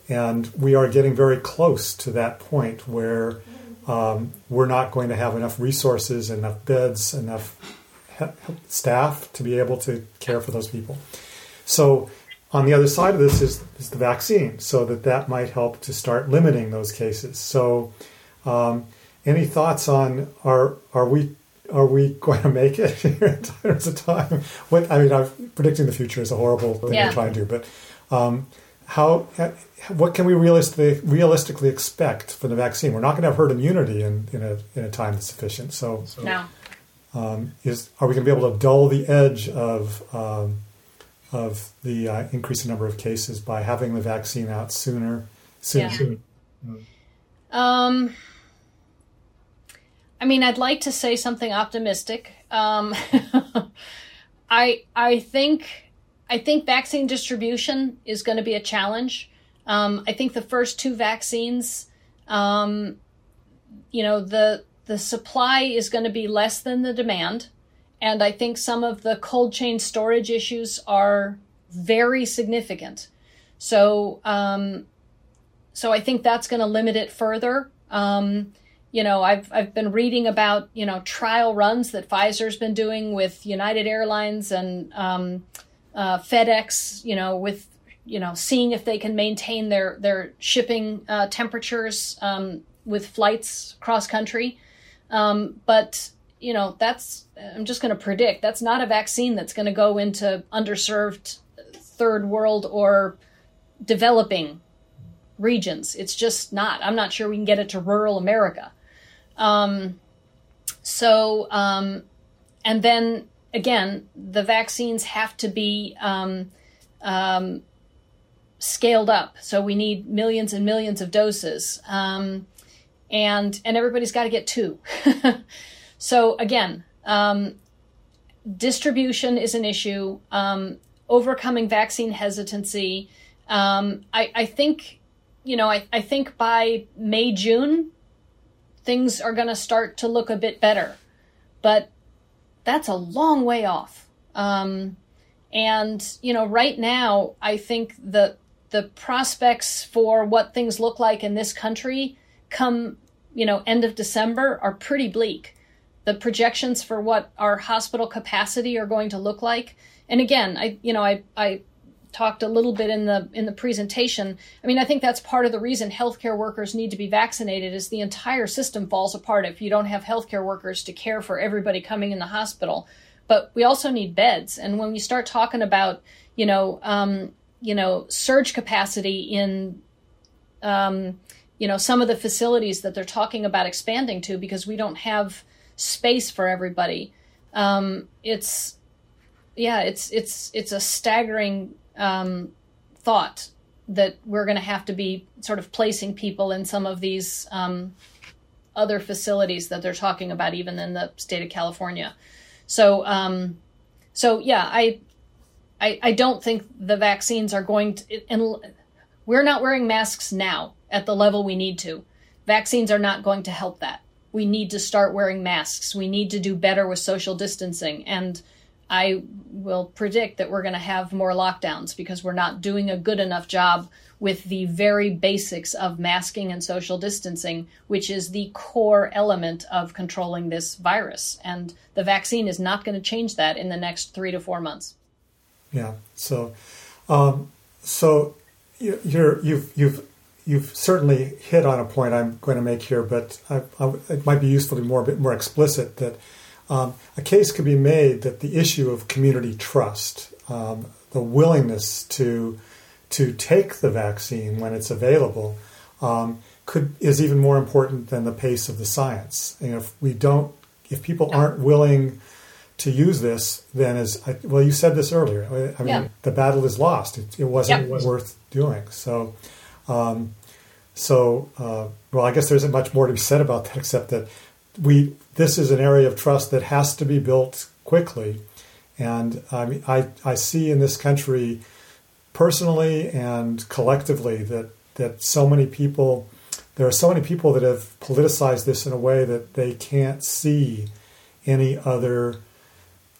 And we are getting very close to that point where um, we're not going to have enough resources, enough beds, enough staff to be able to care for those people. So, on the other side of this is, is the vaccine, so that that might help to start limiting those cases. So, um, any thoughts on are are we are we going to make it (laughs) in terms of time? What I mean, I'm predicting the future is a horrible thing yeah. to try and do, but um, how what can we realistically realistically expect from the vaccine? We're not going to have herd immunity in, in a in a time that's sufficient. So, so no. Um, is are we going to be able to dull the edge of um, of the uh, increasing number of cases by having the vaccine out sooner? Soon, yeah. Soon. Um, I mean, I'd like to say something optimistic. Um, (laughs) I I think I think vaccine distribution is going to be a challenge. Um, I think the first two vaccines, um, you know, the the supply is going to be less than the demand. And I think some of the cold chain storage issues are very significant. So, um, so I think that's going to limit it further. Um, you know, I've I've been reading about you know trial runs that Pfizer's been doing with United Airlines and um, uh, FedEx. You know, with you know seeing if they can maintain their their shipping uh, temperatures um, with flights cross country. Um, but you know, that's I'm just going to predict that's not a vaccine that's going to go into underserved third world or developing regions. It's just not. I'm not sure we can get it to rural America. Um, so, um, and then again, the vaccines have to be um, um scaled up. So we need millions and millions of doses. Um, and and everybody's got to get two. (laughs) so again, distribution is an issue. Overcoming vaccine hesitancy. I, I, think, you know, I, I think by May June, things are going to start to look a bit better, but that's a long way off. Um, and you know, right now, I think the the prospects for what things look like in this country come, you know, end of December are pretty bleak. The projections for what our hospital capacity are going to look like. And again, I you know, I I talked a little bit in the in the presentation. I mean, I think that's part of the reason healthcare workers need to be vaccinated is the entire system falls apart if you don't have healthcare workers to care for everybody coming in the hospital. But we also need beds, and when we start talking about you know um, you know surge capacity in um, you know some of the facilities that they're talking about expanding to because we don't have space for everybody. Um, it's yeah, it's it's it's a staggering um, thought that we're going to have to be sort of placing people in some of these um, other facilities that they're talking about, even in the state of California. So, um, so yeah, I, I, I don't think the vaccines are going to. And we're not wearing masks now at the level we need to. Vaccines are not going to help that. We need to start wearing masks. We need to do better with social distancing. And I will predict that we're going to have more lockdowns because we're not doing a good enough job with the very basics of masking and social distancing, which is the core element of controlling this virus. And the vaccine is not going to change that in the next three to four months. Yeah. So, um, so you're, you've you've you've certainly hit on a point I'm going to make here, but I, I, it might be useful to be more a bit more explicit that um, a case could be made that the issue of community trust, um, the willingness to to take the vaccine when it's available um, could is even more important than the pace of the science. And if we don't, if people aren't willing to use this, then as I, well, you said this earlier. I mean, yeah. the battle is lost. It, it wasn't yep. worth doing. So, um, so uh, well, I guess there isn't much more to be said about that except that we this is an area of trust that has to be built quickly. And I mean, I, I see in this country personally and collectively that that so many people there are so many people that have politicized this in a way that they can't see any other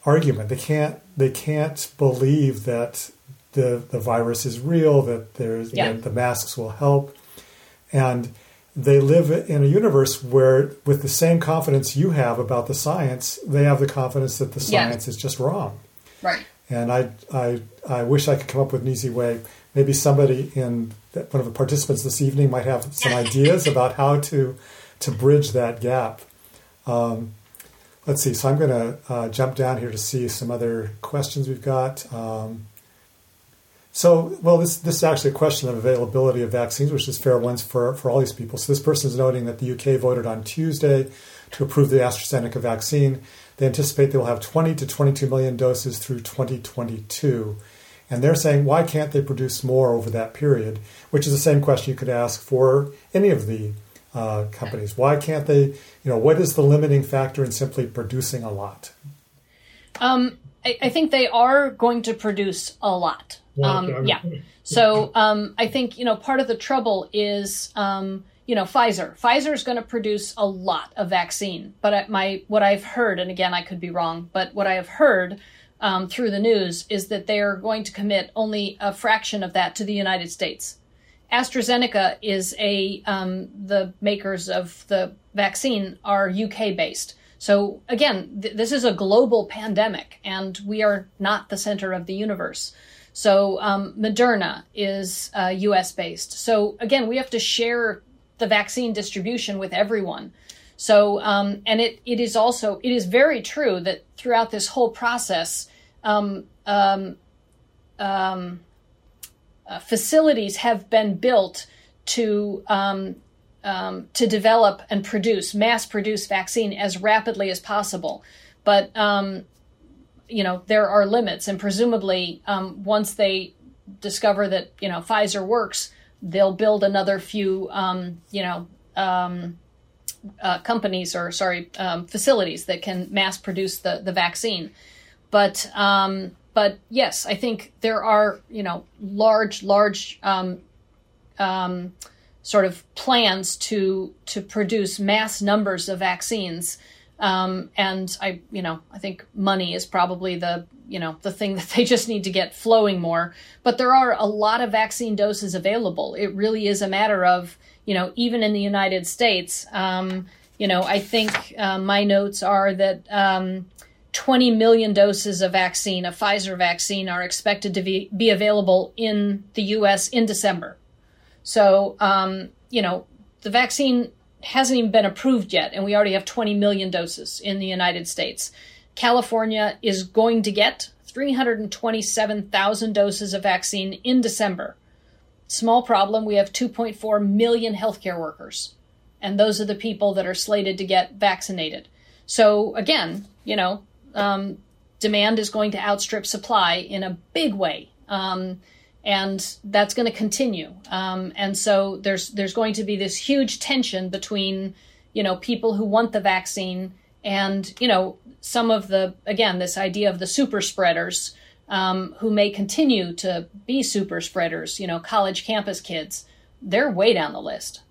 argument. They can't they can't believe that the the virus is real, that there's yeah. that the masks will help. And they live in a universe where with the same confidence you have about the science, they have the confidence that the science yeah. is just wrong. Right. And I, I, I wish I could come up with an easy way. Maybe somebody in one of the participants this evening might have some (laughs) ideas about how to to bridge that gap. Um, let's see. So I'm going to uh, jump down here to see some other questions we've got. Um, so, well, this this is actually a question of availability of vaccines, which is fair ones for, for all these people. So this person is noting that the UK voted on Tuesday to approve the AstraZeneca vaccine. They anticipate they will have 20 to 22 million doses through 2022. And they're saying, why can't they produce more over that period? Which is the same question you could ask for any of the uh, companies. Why can't they, you know, what is the limiting factor in simply producing a lot? Um, I, I, think they are going to produce a lot. Um, yeah. So um, I think, you know, part of the trouble is um, you know, Pfizer. Pfizer is going to produce a lot of vaccine, but my what I've heard, and again I could be wrong, but what I have heard um, through the news is that they are going to commit only a fraction of that to the United States. AstraZeneca is a um, the makers of the vaccine are UK based. So again, th- this is a global pandemic, and we are not the center of the universe. So um, Moderna is uh, U.S. based. So again, we have to share the vaccine distribution with everyone. So, um, and it, it is also, it is very true that throughout this whole process, um, um, um uh, facilities have been built to, um, um, to develop and produce, mass produce vaccine as rapidly as possible. But, you know, there are limits and presumably once they discover that, you know, Pfizer works, they'll build another few, um, you know, um, uh, companies or sorry um, facilities that can mass produce the the vaccine. But um, but yes, I think there are you know large large um, um, sort of plans to to produce mass numbers of vaccines. Um, and I, you know, I think money is probably the, you know, the thing (laughs) that they just need to get flowing more. But there are a lot of vaccine doses available. It really is a matter of, you know, even in the United States, um, you know, I think uh, my notes are that um, 20 million doses of vaccine, a Pfizer vaccine, are expected to be, be available in the U.S. in December. So, um, you know, the vaccine hasn't even been approved yet, and we already have 20 million doses in the United States. California is going to get 327,000 doses of vaccine in December. Small problem, we have 2.4 million healthcare workers, and those are the people that are slated to get vaccinated. So, again, you know, um, demand is going to outstrip supply in a big way. Um, and that's going to continue. Um, and so there's there's going to be this huge tension between you know people who want the vaccine and you know some of the again this idea of the super spreaders um, who may continue to be super spreaders. You know, college campus kids, they're way down the list.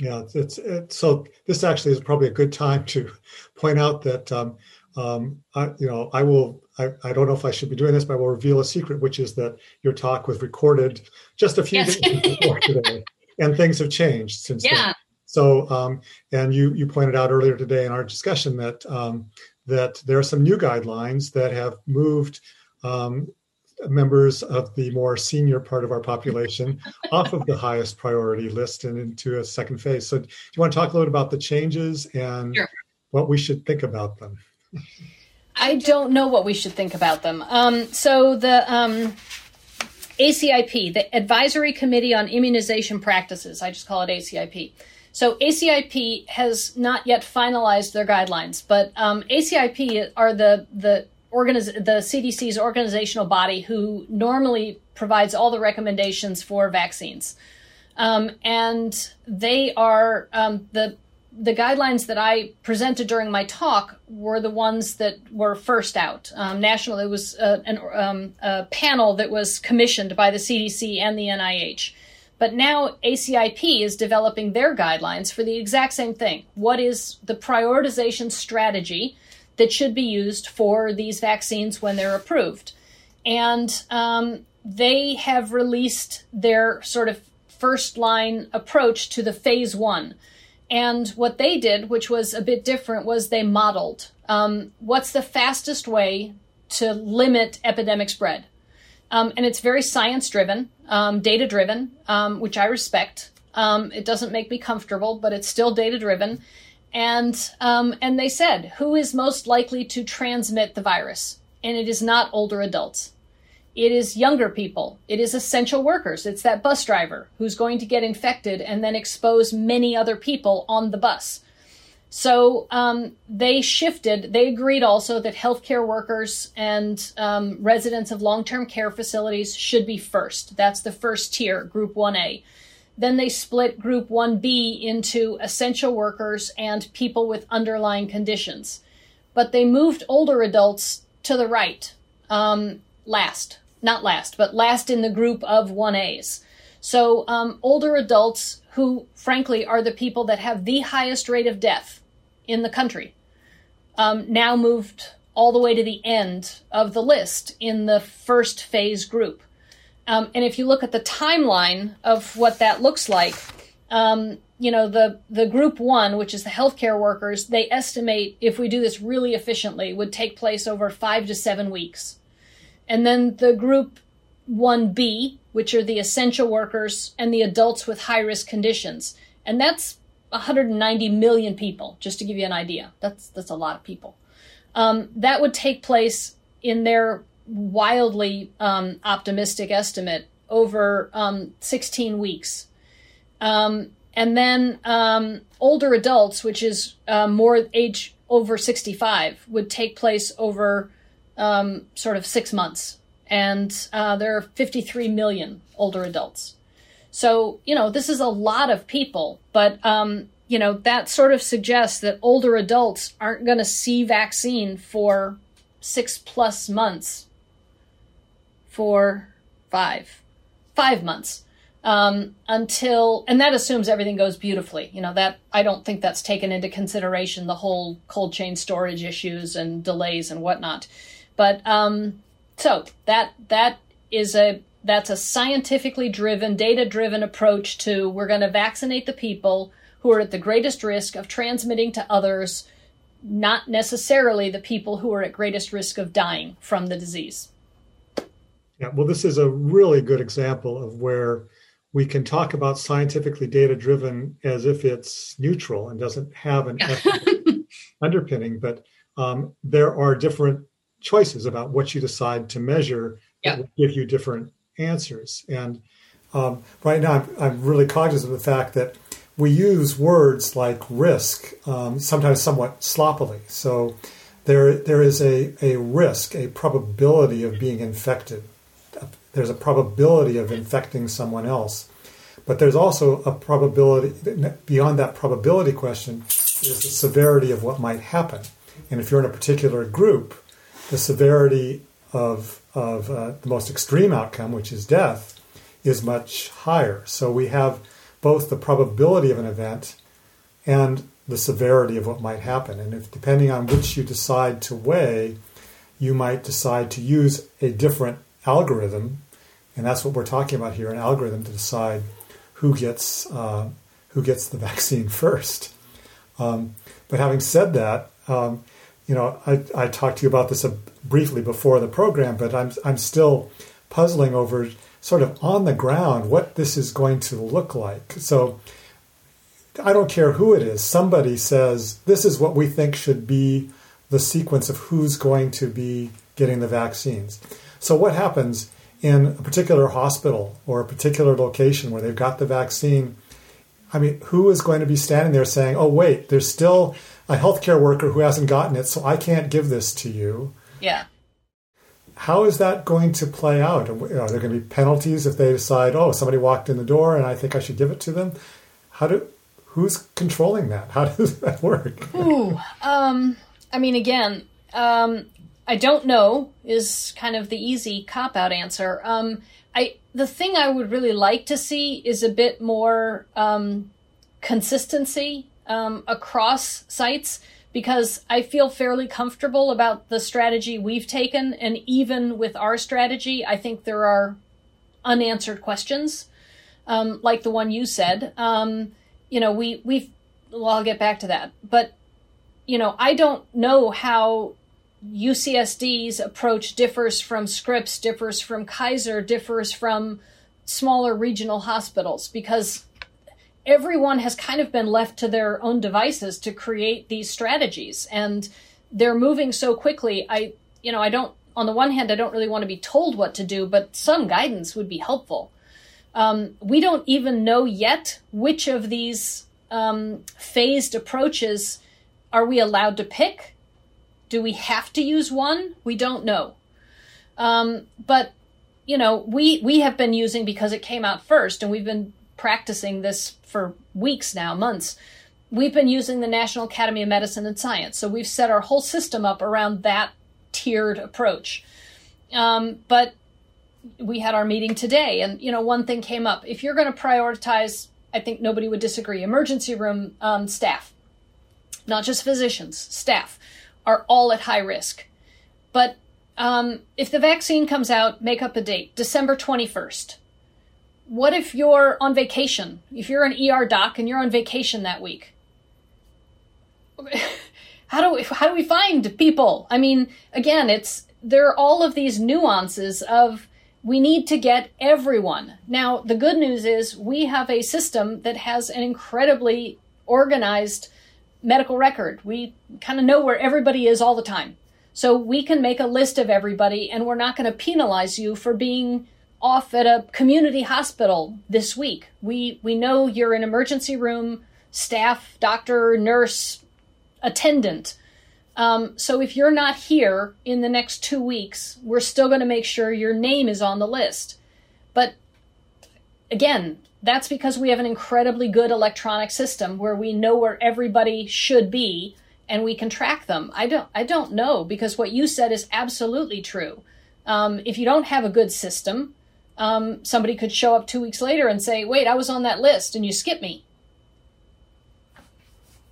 Yeah, it's, it's so. This actually is probably a good time to (laughs) point out that um, um, I, you know, I will. I, I don't know if I should be doing this, but I will reveal a secret, which is that your talk was recorded just a few yes. days before today, and things have changed since yeah. then. So, um, and you you pointed out earlier today in our discussion that um, that there are some new guidelines that have moved um, members of the more senior part of our population (laughs) off of the highest priority list and into a second phase. So, do you want to talk a little bit about the changes and sure. what we should think about them? I don't know what we should think about them. Um, so the um, ACIP, the Advisory Committee on Immunization Practices. I just call it ACIP. So ACIP has not yet finalized their guidelines, but um, ACIP are the the organiz- the CDC's organizational body who normally provides all the recommendations for vaccines, um, and they are um, the the guidelines that I presented during my talk were the ones that were first out. Um, national, it was a, an, um, a panel that was commissioned by the CDC and the NIH. But now ACIP is developing their guidelines for the exact same thing. What is the prioritization strategy that should be used for these vaccines when they're approved? And um, they have released their sort of first line approach to the phase one. And what they did, which was a bit different, was they modeled um, what's the fastest way to limit epidemic spread. Um, and it's very science driven, um, data driven, um, which I respect. Um, it doesn't make me comfortable, but it's still data driven. And um, and they said who is most likely to transmit the virus, and it is not older adults. It is younger people. It is essential workers. It's that bus driver who's going to get infected and then expose many other people on the bus. So um, they shifted. They agreed also that healthcare workers and um, residents of long term care facilities should be first. That's the first tier, Group 1A. Then they split Group 1B into essential workers and people with underlying conditions. But they moved older adults to the right, um, last not last, but last in the group of 1As. So um, older adults who, frankly, are the people that have the highest rate of death in the country, um, now moved all the way to the end of the list in the first phase group. Um, and if you look at the timeline of what that looks like, um, you know, the, the group one, which is the healthcare workers, they estimate if we do this really efficiently, would take place over five to seven weeks. And then the group 1B, which are the essential workers and the adults with high risk conditions. And that's 190 million people, just to give you an idea. That's, that's a lot of people. Um, that would take place in their wildly um, optimistic estimate over um, 16 weeks. Um, and then um, older adults, which is uh, more age over 65, would take place over um, sort of six months, and uh, there are 53 million older adults. So, you know, this is a lot of people, but, um, you know, that sort of suggests that older adults aren't going to see vaccine for six plus months, for five, five months. Um, until, and that assumes everything goes beautifully. You know, that, I don't think that's taken into consideration the whole cold chain storage issues and delays and whatnot. But um, so that that is a that's a scientifically driven, data driven approach to we're going to vaccinate the people who are at the greatest risk of transmitting to others, not necessarily the people who are at greatest risk of dying from the disease. Yeah, well, this is a really good example of where we can talk about scientifically data driven as if it's neutral and doesn't have an (laughs) underpinning, but um, there are different choices about what you decide to measure that will give you different answers. And um, right now, I'm, I'm, really cognizant of the fact that we use words like risk um, sometimes somewhat sloppily. So there, there is a, a risk, a probability of being infected. There's a probability of infecting someone else. But there's also a probability, beyond that probability question, is the severity of what might happen. And if you're in a particular group, the severity of, of uh, the most extreme outcome, which is death, is much higher. So we have both the probability of an event and the severity of what might happen. And if depending on which you decide to weigh, you might decide to use a different algorithm, and that's what we're talking about here—an algorithm to decide who gets uh, who gets the (laughs) vaccine first. Um, but having said that, um, you know, I, I talked to you about this uh, briefly before the program, but I'm, I'm still puzzling over sort of on the ground what this is going to look like. So I don't care who it is, somebody says, this is what we think should be the sequence of who's going to be getting the vaccines. So what happens in a particular hospital or a particular location where they've got the vaccine, I mean, who is going to be standing there saying, "Oh, wait, there's still a healthcare worker who hasn't gotten it, so I can't give this to you"? Yeah. How is that going to play out? Are there going to be penalties if they decide, "Oh, somebody walked in the door and I think I should give it to them"? How do who's controlling that? How (laughs) does that work? Ooh, um, I mean, again, um, I don't know is kind of the easy cop out answer. Um, I the thing I would really like to see is a bit more um, consistency um, across sites because I feel fairly comfortable about the strategy we've taken, and even with our strategy, I think there are unanswered questions, um, like the one you said. Um, you know, we we've well, I'll get back to that, but you know, I don't know how UCSD's approach differs from Scripps, differs from Kaiser, differs from smaller regional hospitals because everyone has kind of been left to their own devices to create these strategies and they're moving so quickly. I, you know, I don't, on the one hand, I don't really want to be told what to do, but some guidance would be helpful. Um, we don't even know yet which of these um, phased approaches are we allowed to pick do we have to use one? We don't know. Um, but you know, we we have been using because it came out first, and we've been practicing this for weeks now, months. We've been using the National Academy of Medicine and Science, so we've set our whole system up around that tiered approach. Um, but we had our meeting today, and you know, one thing came up. If you're going to prioritize, I think nobody would disagree. Emergency room um, staff, not just physicians, staff are all at high risk. But um, if the vaccine comes out, make up a date, December 21st. What if you're on vacation? If you're an ER doc and you're on vacation that week? (laughs) how do we, how do we find people? I mean, again, it's there are all of these nuances of we need to get everyone. Now, the good news is we have a system that has an incredibly organized medical record. We kind of know where everybody is all the time. So we can make a list of everybody and we're not going to penalize you for being off at a community hospital this week. We we know you're an emergency room staff, doctor, nurse, attendant. Um, so if you're not here in the next two weeks, we're still going to make sure your name is on the list. But again, that's because we have an incredibly good electronic system where we know where everybody should be and we can track them. I don't I don't know because what you said is absolutely true. Um, if you don't have a good system, um, somebody could show up two weeks later and say, "Wait, I was on that list and you skipped me."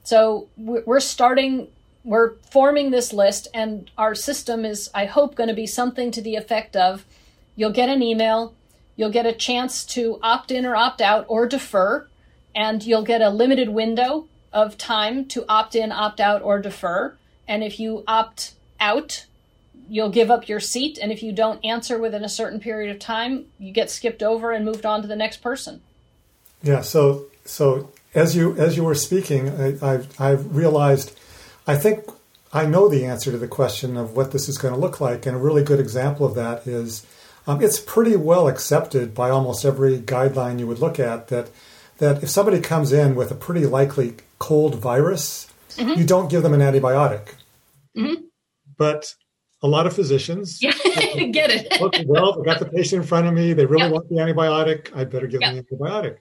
So we're starting, we're forming this list, and our system is, I hope, going to be something to the effect of: you'll get an email, You'll get a chance to opt in or opt out or defer, and you'll get a limited window of time to opt in, opt out, or defer. And if you opt out, you'll give up your seat. And if you don't answer within a certain period of time, you get skipped over and moved on to the next person. Yeah. So, so as you as you were speaking, I, I've, I've realized, I think I know the answer to the question of what this is going to look like, and a really good example of that is um, it's pretty well accepted by almost every guideline you would look at that that if somebody comes in with a pretty likely cold virus, mm-hmm. you don't give them an antibiotic. Mm-hmm. But a lot of physicians yeah. (laughs) get it. (laughs) Look, well, I got the patient in front of me. They really yep. want the antibiotic. I better give yep. them the antibiotic.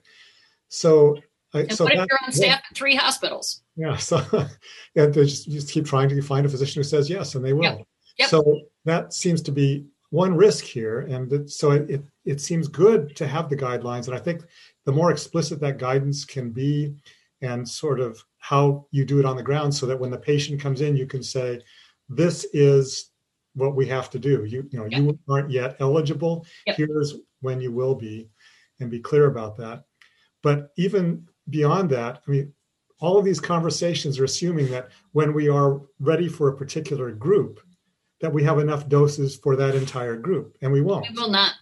So, I, so that, if you're on staff yeah. at three hospitals? Yeah. So, (laughs) yeah, they just, just keep trying to find a physician who says yes, and they will. Yep. So that seems to be one risk here, and so it, it, it seems good to have the guidelines. And I think the more explicit that guidance can be, and sort of how you do it on the ground, so that when the patient comes in, you can say, "This is what we have to do. You you know yep. you aren't yet eligible. Yep. Here's when you will be, and be clear about that." But even beyond that, I mean, all of these conversations are assuming that when we are ready for a particular group, that we have enough doses for that entire group, and we won't. We will not.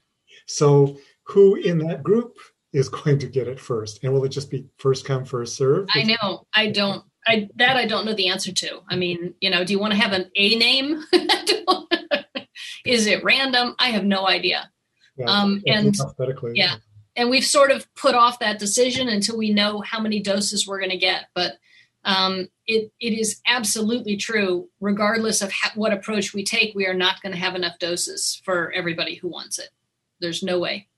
So, who in that group is (laughs) going to get it first, and will it just be first come, first serve? I know. I don't. I that I don't know the answer to. I mean, you know, do you want to have an A name? (laughs) is it random? I have no idea. Yeah. Um, and yeah, and we've sort of put off that decision until we know how many doses we're going to get. But um, it it is absolutely true. Regardless of ha- what approach we take, we are not going to have enough doses for everybody who wants it. There's no way.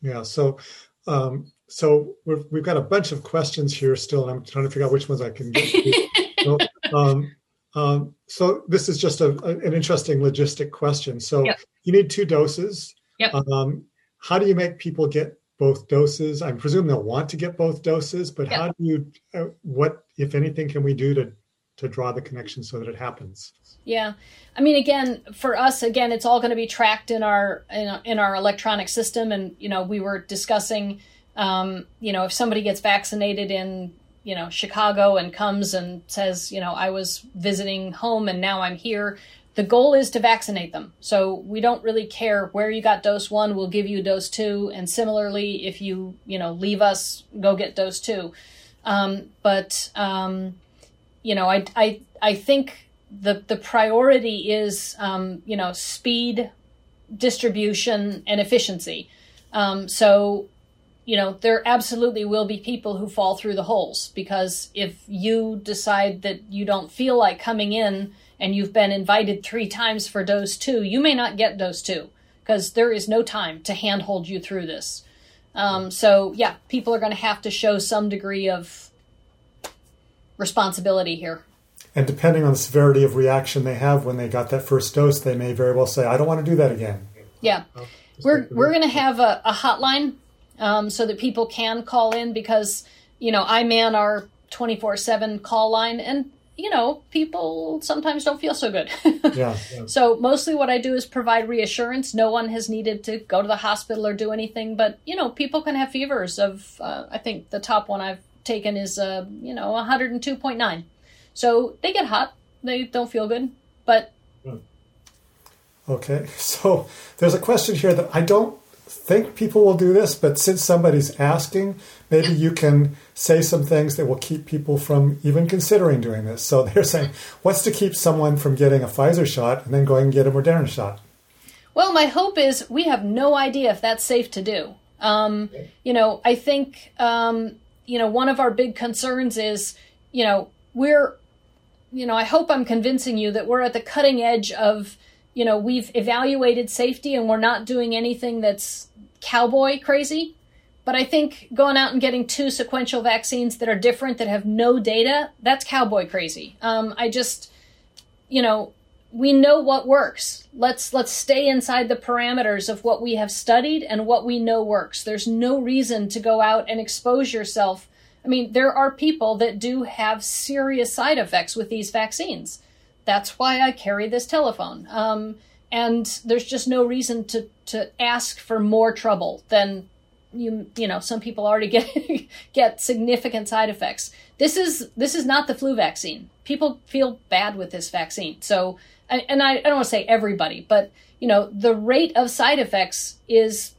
Yeah. So. Um, so we've, we've got a bunch of questions here still, and I'm trying to figure out which ones I can get to. so, (laughs) um, um, so this is just a, a, an interesting logistic question. So yep. you need two doses. Yep. Um, how do you make people get both doses? I presume they'll want to get both doses, but yep. how do you? Uh, what, if anything, can we do to to draw the connection so that it happens? Yeah, I mean, again, for us, again, it's all going to be tracked in our in, in our electronic system, and you know, we were discussing. Um, you know, if somebody gets vaccinated in you know Chicago and comes and says, you know, I was visiting home and now I'm here. The goal is to vaccinate them. So we don't really care where you got dose one, we'll give you dose two. And similarly, if you, you know, leave us, go get dose two. Um, but, um, you know, I, I, I think the, the priority is, um, you know, speed, distribution, and efficiency. Um, so you know, there absolutely will be people who fall through the holes because if you decide that you don't feel like coming in and you've been invited three times for dose two, you may not get dose two because there is no time to handhold you through this. Um, so, yeah, people are going to have to show some degree of responsibility here. And depending on the severity of reaction they have when they got that first dose, they may very well say, "I don't want to do that again." Yeah, we're we're going to have a, a hotline um, so that people can call in because, you know, I man our 24 7 call line and, you know, people sometimes don't feel so good. (laughs) yeah, yeah, So mostly what I do is provide reassurance. No one has needed to go to the hospital or do anything, but, you know, people can have fevers of, uh, I think the top one I've taken is, uh, you know, 102.9. So they get hot. They don't feel good, but. Okay, (laughs) so there's a question here that I don't think people will do this, but since somebody's asking, maybe you can say some things that will keep people from even considering doing this. So (laughs) they're saying, what's to keep someone from getting a Pfizer shot and then going and get a Moderna shot? Well, my hope is we have no idea if that's safe to do. Um, you know, I think, um, you know, one of our big concerns is, you know, we're, you know, I hope I'm convincing you that we're at the cutting edge of you know, we've evaluated safety and we're not doing anything that's cowboy crazy. But I think going out and getting two sequential vaccines that are different that have no data, that's cowboy crazy. Um, I just, you know, we know what works. Let's let's stay inside the parameters of what we have studied and what we know works. There's no reason to go out and expose yourself. I mean, there are people that do have serious side effects with these vaccines. That's why I carry this telephone. Um, and there's just no reason to, to ask for more trouble than you you know some people already (laughs) get get significant side effects. This is this is not the flu vaccine. People feel bad with this vaccine. So and I, I don't want to say everybody, but you know the rate of side effects is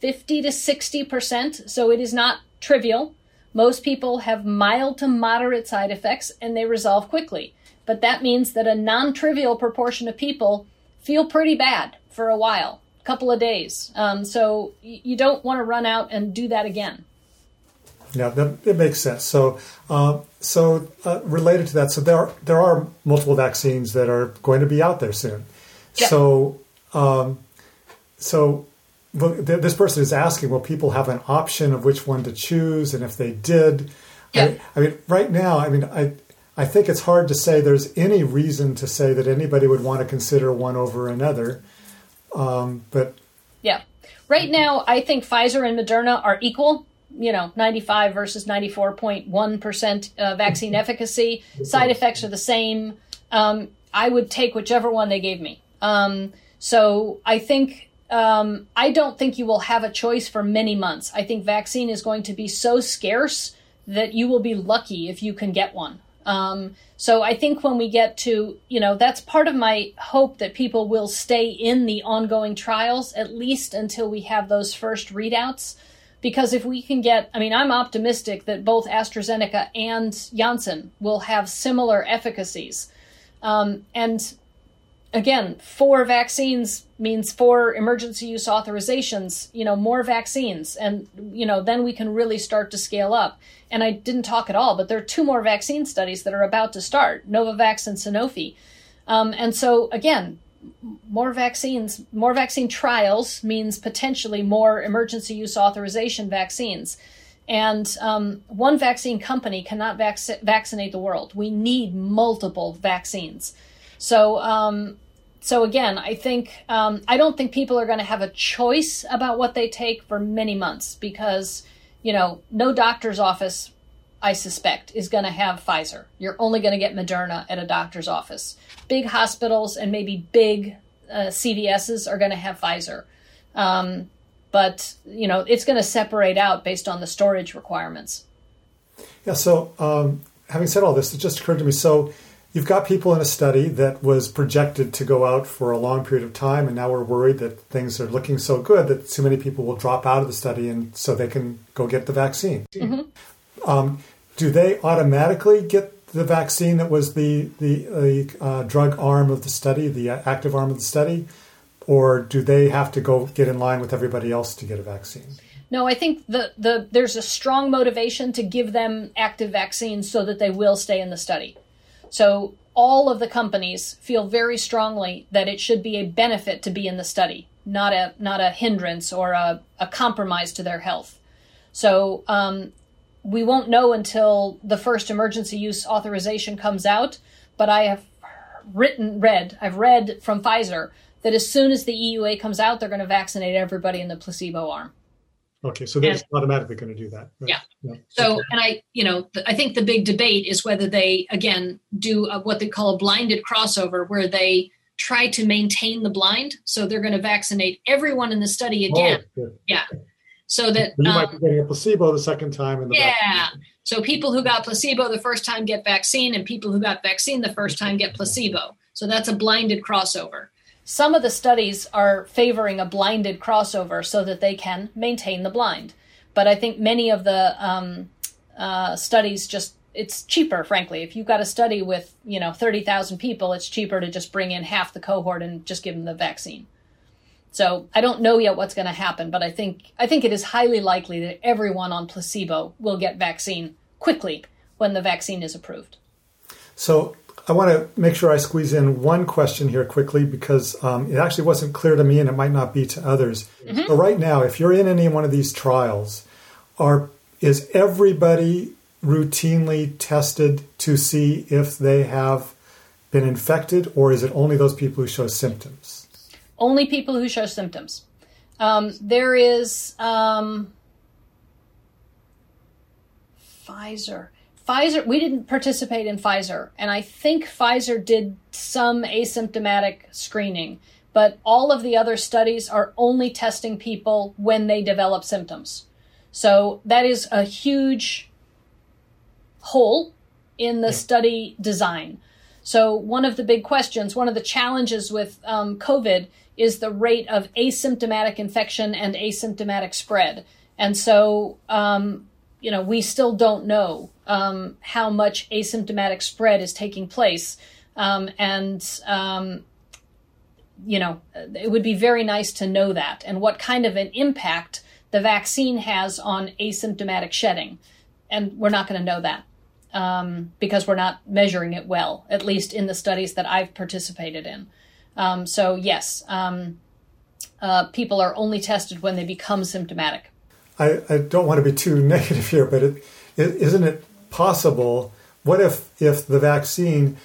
50 to 60 percent. So it is not trivial. Most people have mild to moderate side effects and they resolve quickly but that means that a non trivial proportion of people feel pretty bad for a while, a couple of days. Um, so you don't want to run out and do that again. Yeah, that, it makes sense. So, uh, so uh, related to that, so there are, there are multiple vaccines that are going to be out there soon. Yeah. So, um, so this person is asking, will people have an option of which one to choose? And if they did, yeah. I, I mean, right now, I mean, I I think it's hard to say there's any reason to say that anybody would want to consider one over another. Um, but yeah, right now I think Pfizer and Moderna are equal. You know, 95 versus 94.1 percent uh, vaccine efficacy. Side effects are the same. Um, I would take whichever one they gave me. Um, so I think um, I don't think you will have a choice for many months. I think vaccine is going to be so scarce that you will be lucky if you can get one. Um, so I think when we get to, you know, that's part of my hope that people will stay in the ongoing trials at least until we have those first readouts. Because if we can get, I mean, I'm optimistic that both AstraZeneca and Janssen will have similar efficacies. Um, and again, four vaccines means four emergency use authorizations, you know, more vaccines. And, you know, then we can really start to scale up. And I didn't talk at all, but there are two more vaccine studies that are about to start Novavax and Sanofi. Um, and so, again, more vaccines, more vaccine trials means potentially more emergency use authorization vaccines. And um, one vaccine company cannot vac- vaccinate the world. We need multiple vaccines. So, um, so again, I think um, I don't think people are going to have a choice about what they take for many months because you know no doctor's office, I suspect, is going to have Pfizer. You're only going to get Moderna at a doctor's office. Big hospitals and maybe big uh, CVSs are going to have Pfizer. Um, but you know it's going to separate out based on the storage requirements. Yeah. So um, having said all this, it just occurred to me. So you've got people in a study that was projected to go out for a long period of time, and now we're worried that things are looking so good that too many people will drop out of the study, and so they can go get the vaccine. Mm-hmm. Um, do they automatically get the vaccine that was the the, the uh, drug arm of the study, the uh, active arm of the study? or do they have to go get in line with everybody else to get a vaccine? No, I think the, the there's a strong motivation to give them active vaccines so that they will stay in the study. So all of the companies feel very strongly that it should be a benefit to be in the study, not a not a hindrance or a, a compromise to their health. So um, we won't know until the first emergency use authorization comes out. But I have written, read, I've read from Pfizer that as soon as the EUA comes out, they're going to vaccinate everybody in the placebo arm. Okay, so they're automatically going to do that. Right? Yeah. yeah. So, and I, you know, I think the big debate is whether they again do a, what they call a blinded crossover, where they try to maintain the blind. So they're going to vaccinate everyone in the study oh, again. Oh, yeah. So that you um, might be getting a placebo the second time. In the yeah. Vaccine. So people who got placebo the first time get vaccine, and people who got vaccine the first time get placebo. So that's a blinded crossover. Some of the studies are favoring a blinded crossover so that they can maintain the blind. But I think many of the um, uh, studies just it's cheaper, frankly. If you've got a study with you know thirty thousand people, it's cheaper to just bring in half the cohort and just give them the vaccine. So I don't know yet what's going to happen, but I think I think it is highly likely that everyone on placebo will get vaccine quickly when the vaccine is approved. So I want to make sure I squeeze in one question here quickly because um, it actually wasn't clear to me and it might not be to others. Mm-hmm. So right now, if you're in any one of these trials, are is everybody routinely tested to see if they have been infected, or is it only those people who show symptoms? Only people who show symptoms. Um, there is um, Pfizer. Pfizer, we didn't participate in Pfizer, and I think Pfizer did some asymptomatic screening, but all of the other studies are only testing people when they develop symptoms. So that is a huge hole in the study design. So, one of the big questions, one of the challenges with um, COVID is the rate of asymptomatic infection and asymptomatic spread. And so, um, you know, we still don't know um, how much asymptomatic spread is taking place. Um, and, um, you know, it would be very nice to know that and what kind of an impact the vaccine has on asymptomatic shedding. And we're not going to know that um, because we're not measuring it well, at least in the studies that I've participated in. Um, so, yes, um, uh, people are only tested when they become symptomatic. I, I, don't want to be too (laughs) negative here, but it, it, isn't it possible. What if if the vaccine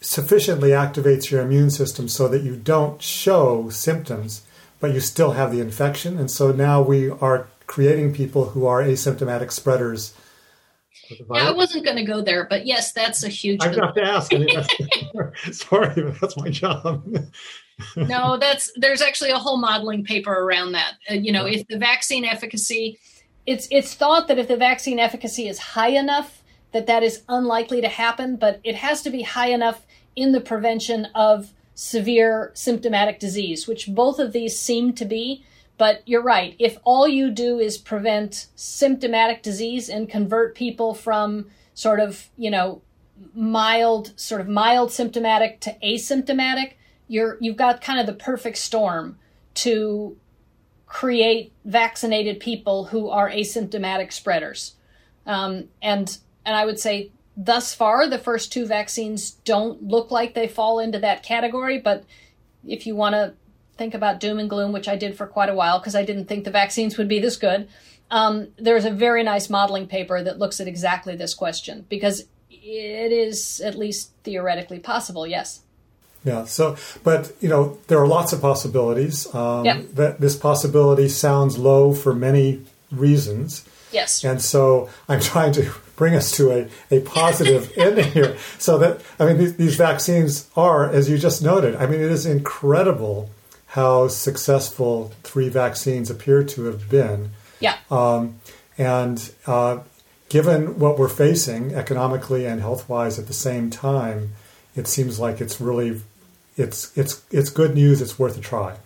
sufficiently activates your immune system so that you don't show symptoms, but you still have the infection, and so now we are creating people who are asymptomatic spreaders. Yeah, I wasn't going to go there, but yes, that's a huge. I have to ask. I mean, (laughs) (laughs) sorry, but that's my job. No, (laughs) that's there's actually a whole modeling paper around that. Uh, you know, if the vaccine efficacy it's it's thought that if the vaccine efficacy is high enough that that is unlikely to happen but it has to be high enough in the prevention of severe symptomatic disease which both of these seem to be. But you're right. If all you do is prevent symptomatic disease and convert people from sort of you know mild sort of mild symptomatic to asymptomatic you're you've got kind of the perfect storm to create vaccinated people who are asymptomatic spreaders. Um, and and I would say thus far the first two vaccines don't look like they fall into that category. But if you want to think about doom and gloom, which I did for quite a while because I didn't think the vaccines would be this good, um, there's a very nice modeling paper that looks at exactly this question because it is at least theoretically possible. Yes. Yeah. So, but you know, there are lots of possibilities. Um, yep. That this possibility sounds low for many reasons. Yes. And so I'm (laughs) trying to bring us to a, a positive (laughs) ending here. So that I mean, these, these vaccines are, as you just noted, I mean, it is incredible how successful three vaccines appear to have been. Yeah. Um, and uh, given what we're facing economically and health wise at the same time, it seems like it's really it's it's it's good news. It's worth a try.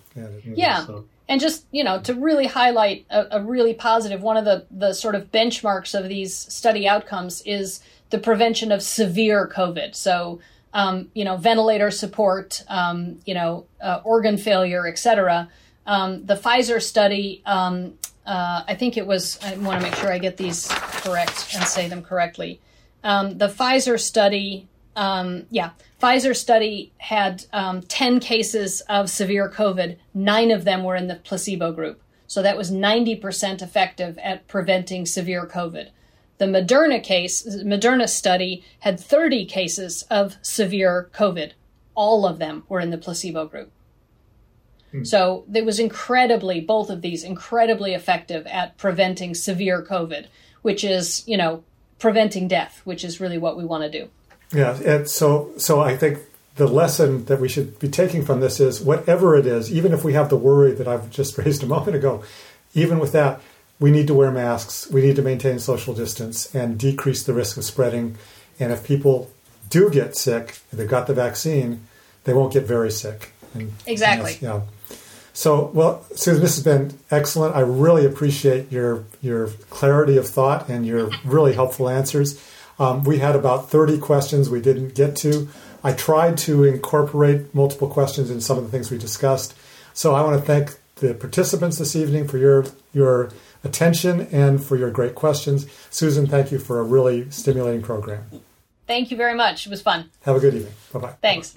Yeah. So. And just you know to really highlight a, a really positive one of the the sort of benchmarks of these study outcomes is the prevention of severe COVID. So um, you know ventilator support, um, you know uh, organ failure, etc. Um, the Pfizer study, um, uh, I think it was. I want to make sure I get these correct and say them correctly. Um, the Pfizer study um, yeah, Pfizer study had um, 10 cases of severe COVID. Nine of them were in the placebo group. So that was 90% effective at preventing severe COVID. The Moderna case, Moderna study had 30 cases of severe COVID. All of them were in the placebo group. Hmm. So it was incredibly, both of these, incredibly effective at preventing severe COVID, which is, you know, preventing death, which is really what we want to do. Yeah, and so so I think the lesson that we should be taking from this is whatever it is, even if we have the worry that I've just (laughs) raised a moment ago, even with that, we need to wear masks, we need to maintain social distance and decrease the risk of spreading. And if people do get sick, they've got the vaccine, they won't get very sick. And, exactly. And yeah. So, well, Susan, this has been excellent. I really appreciate your your clarity of thought and your really helpful answers. Um, we had about 30 questions we didn't get to. I tried to incorporate multiple questions in some of the things we discussed. So I want to thank the participants this evening for your your attention and for your great questions. Susan, thank you for a really stimulating program. Thank you very much. It was fun. Have a good evening. Bye bye. Thanks.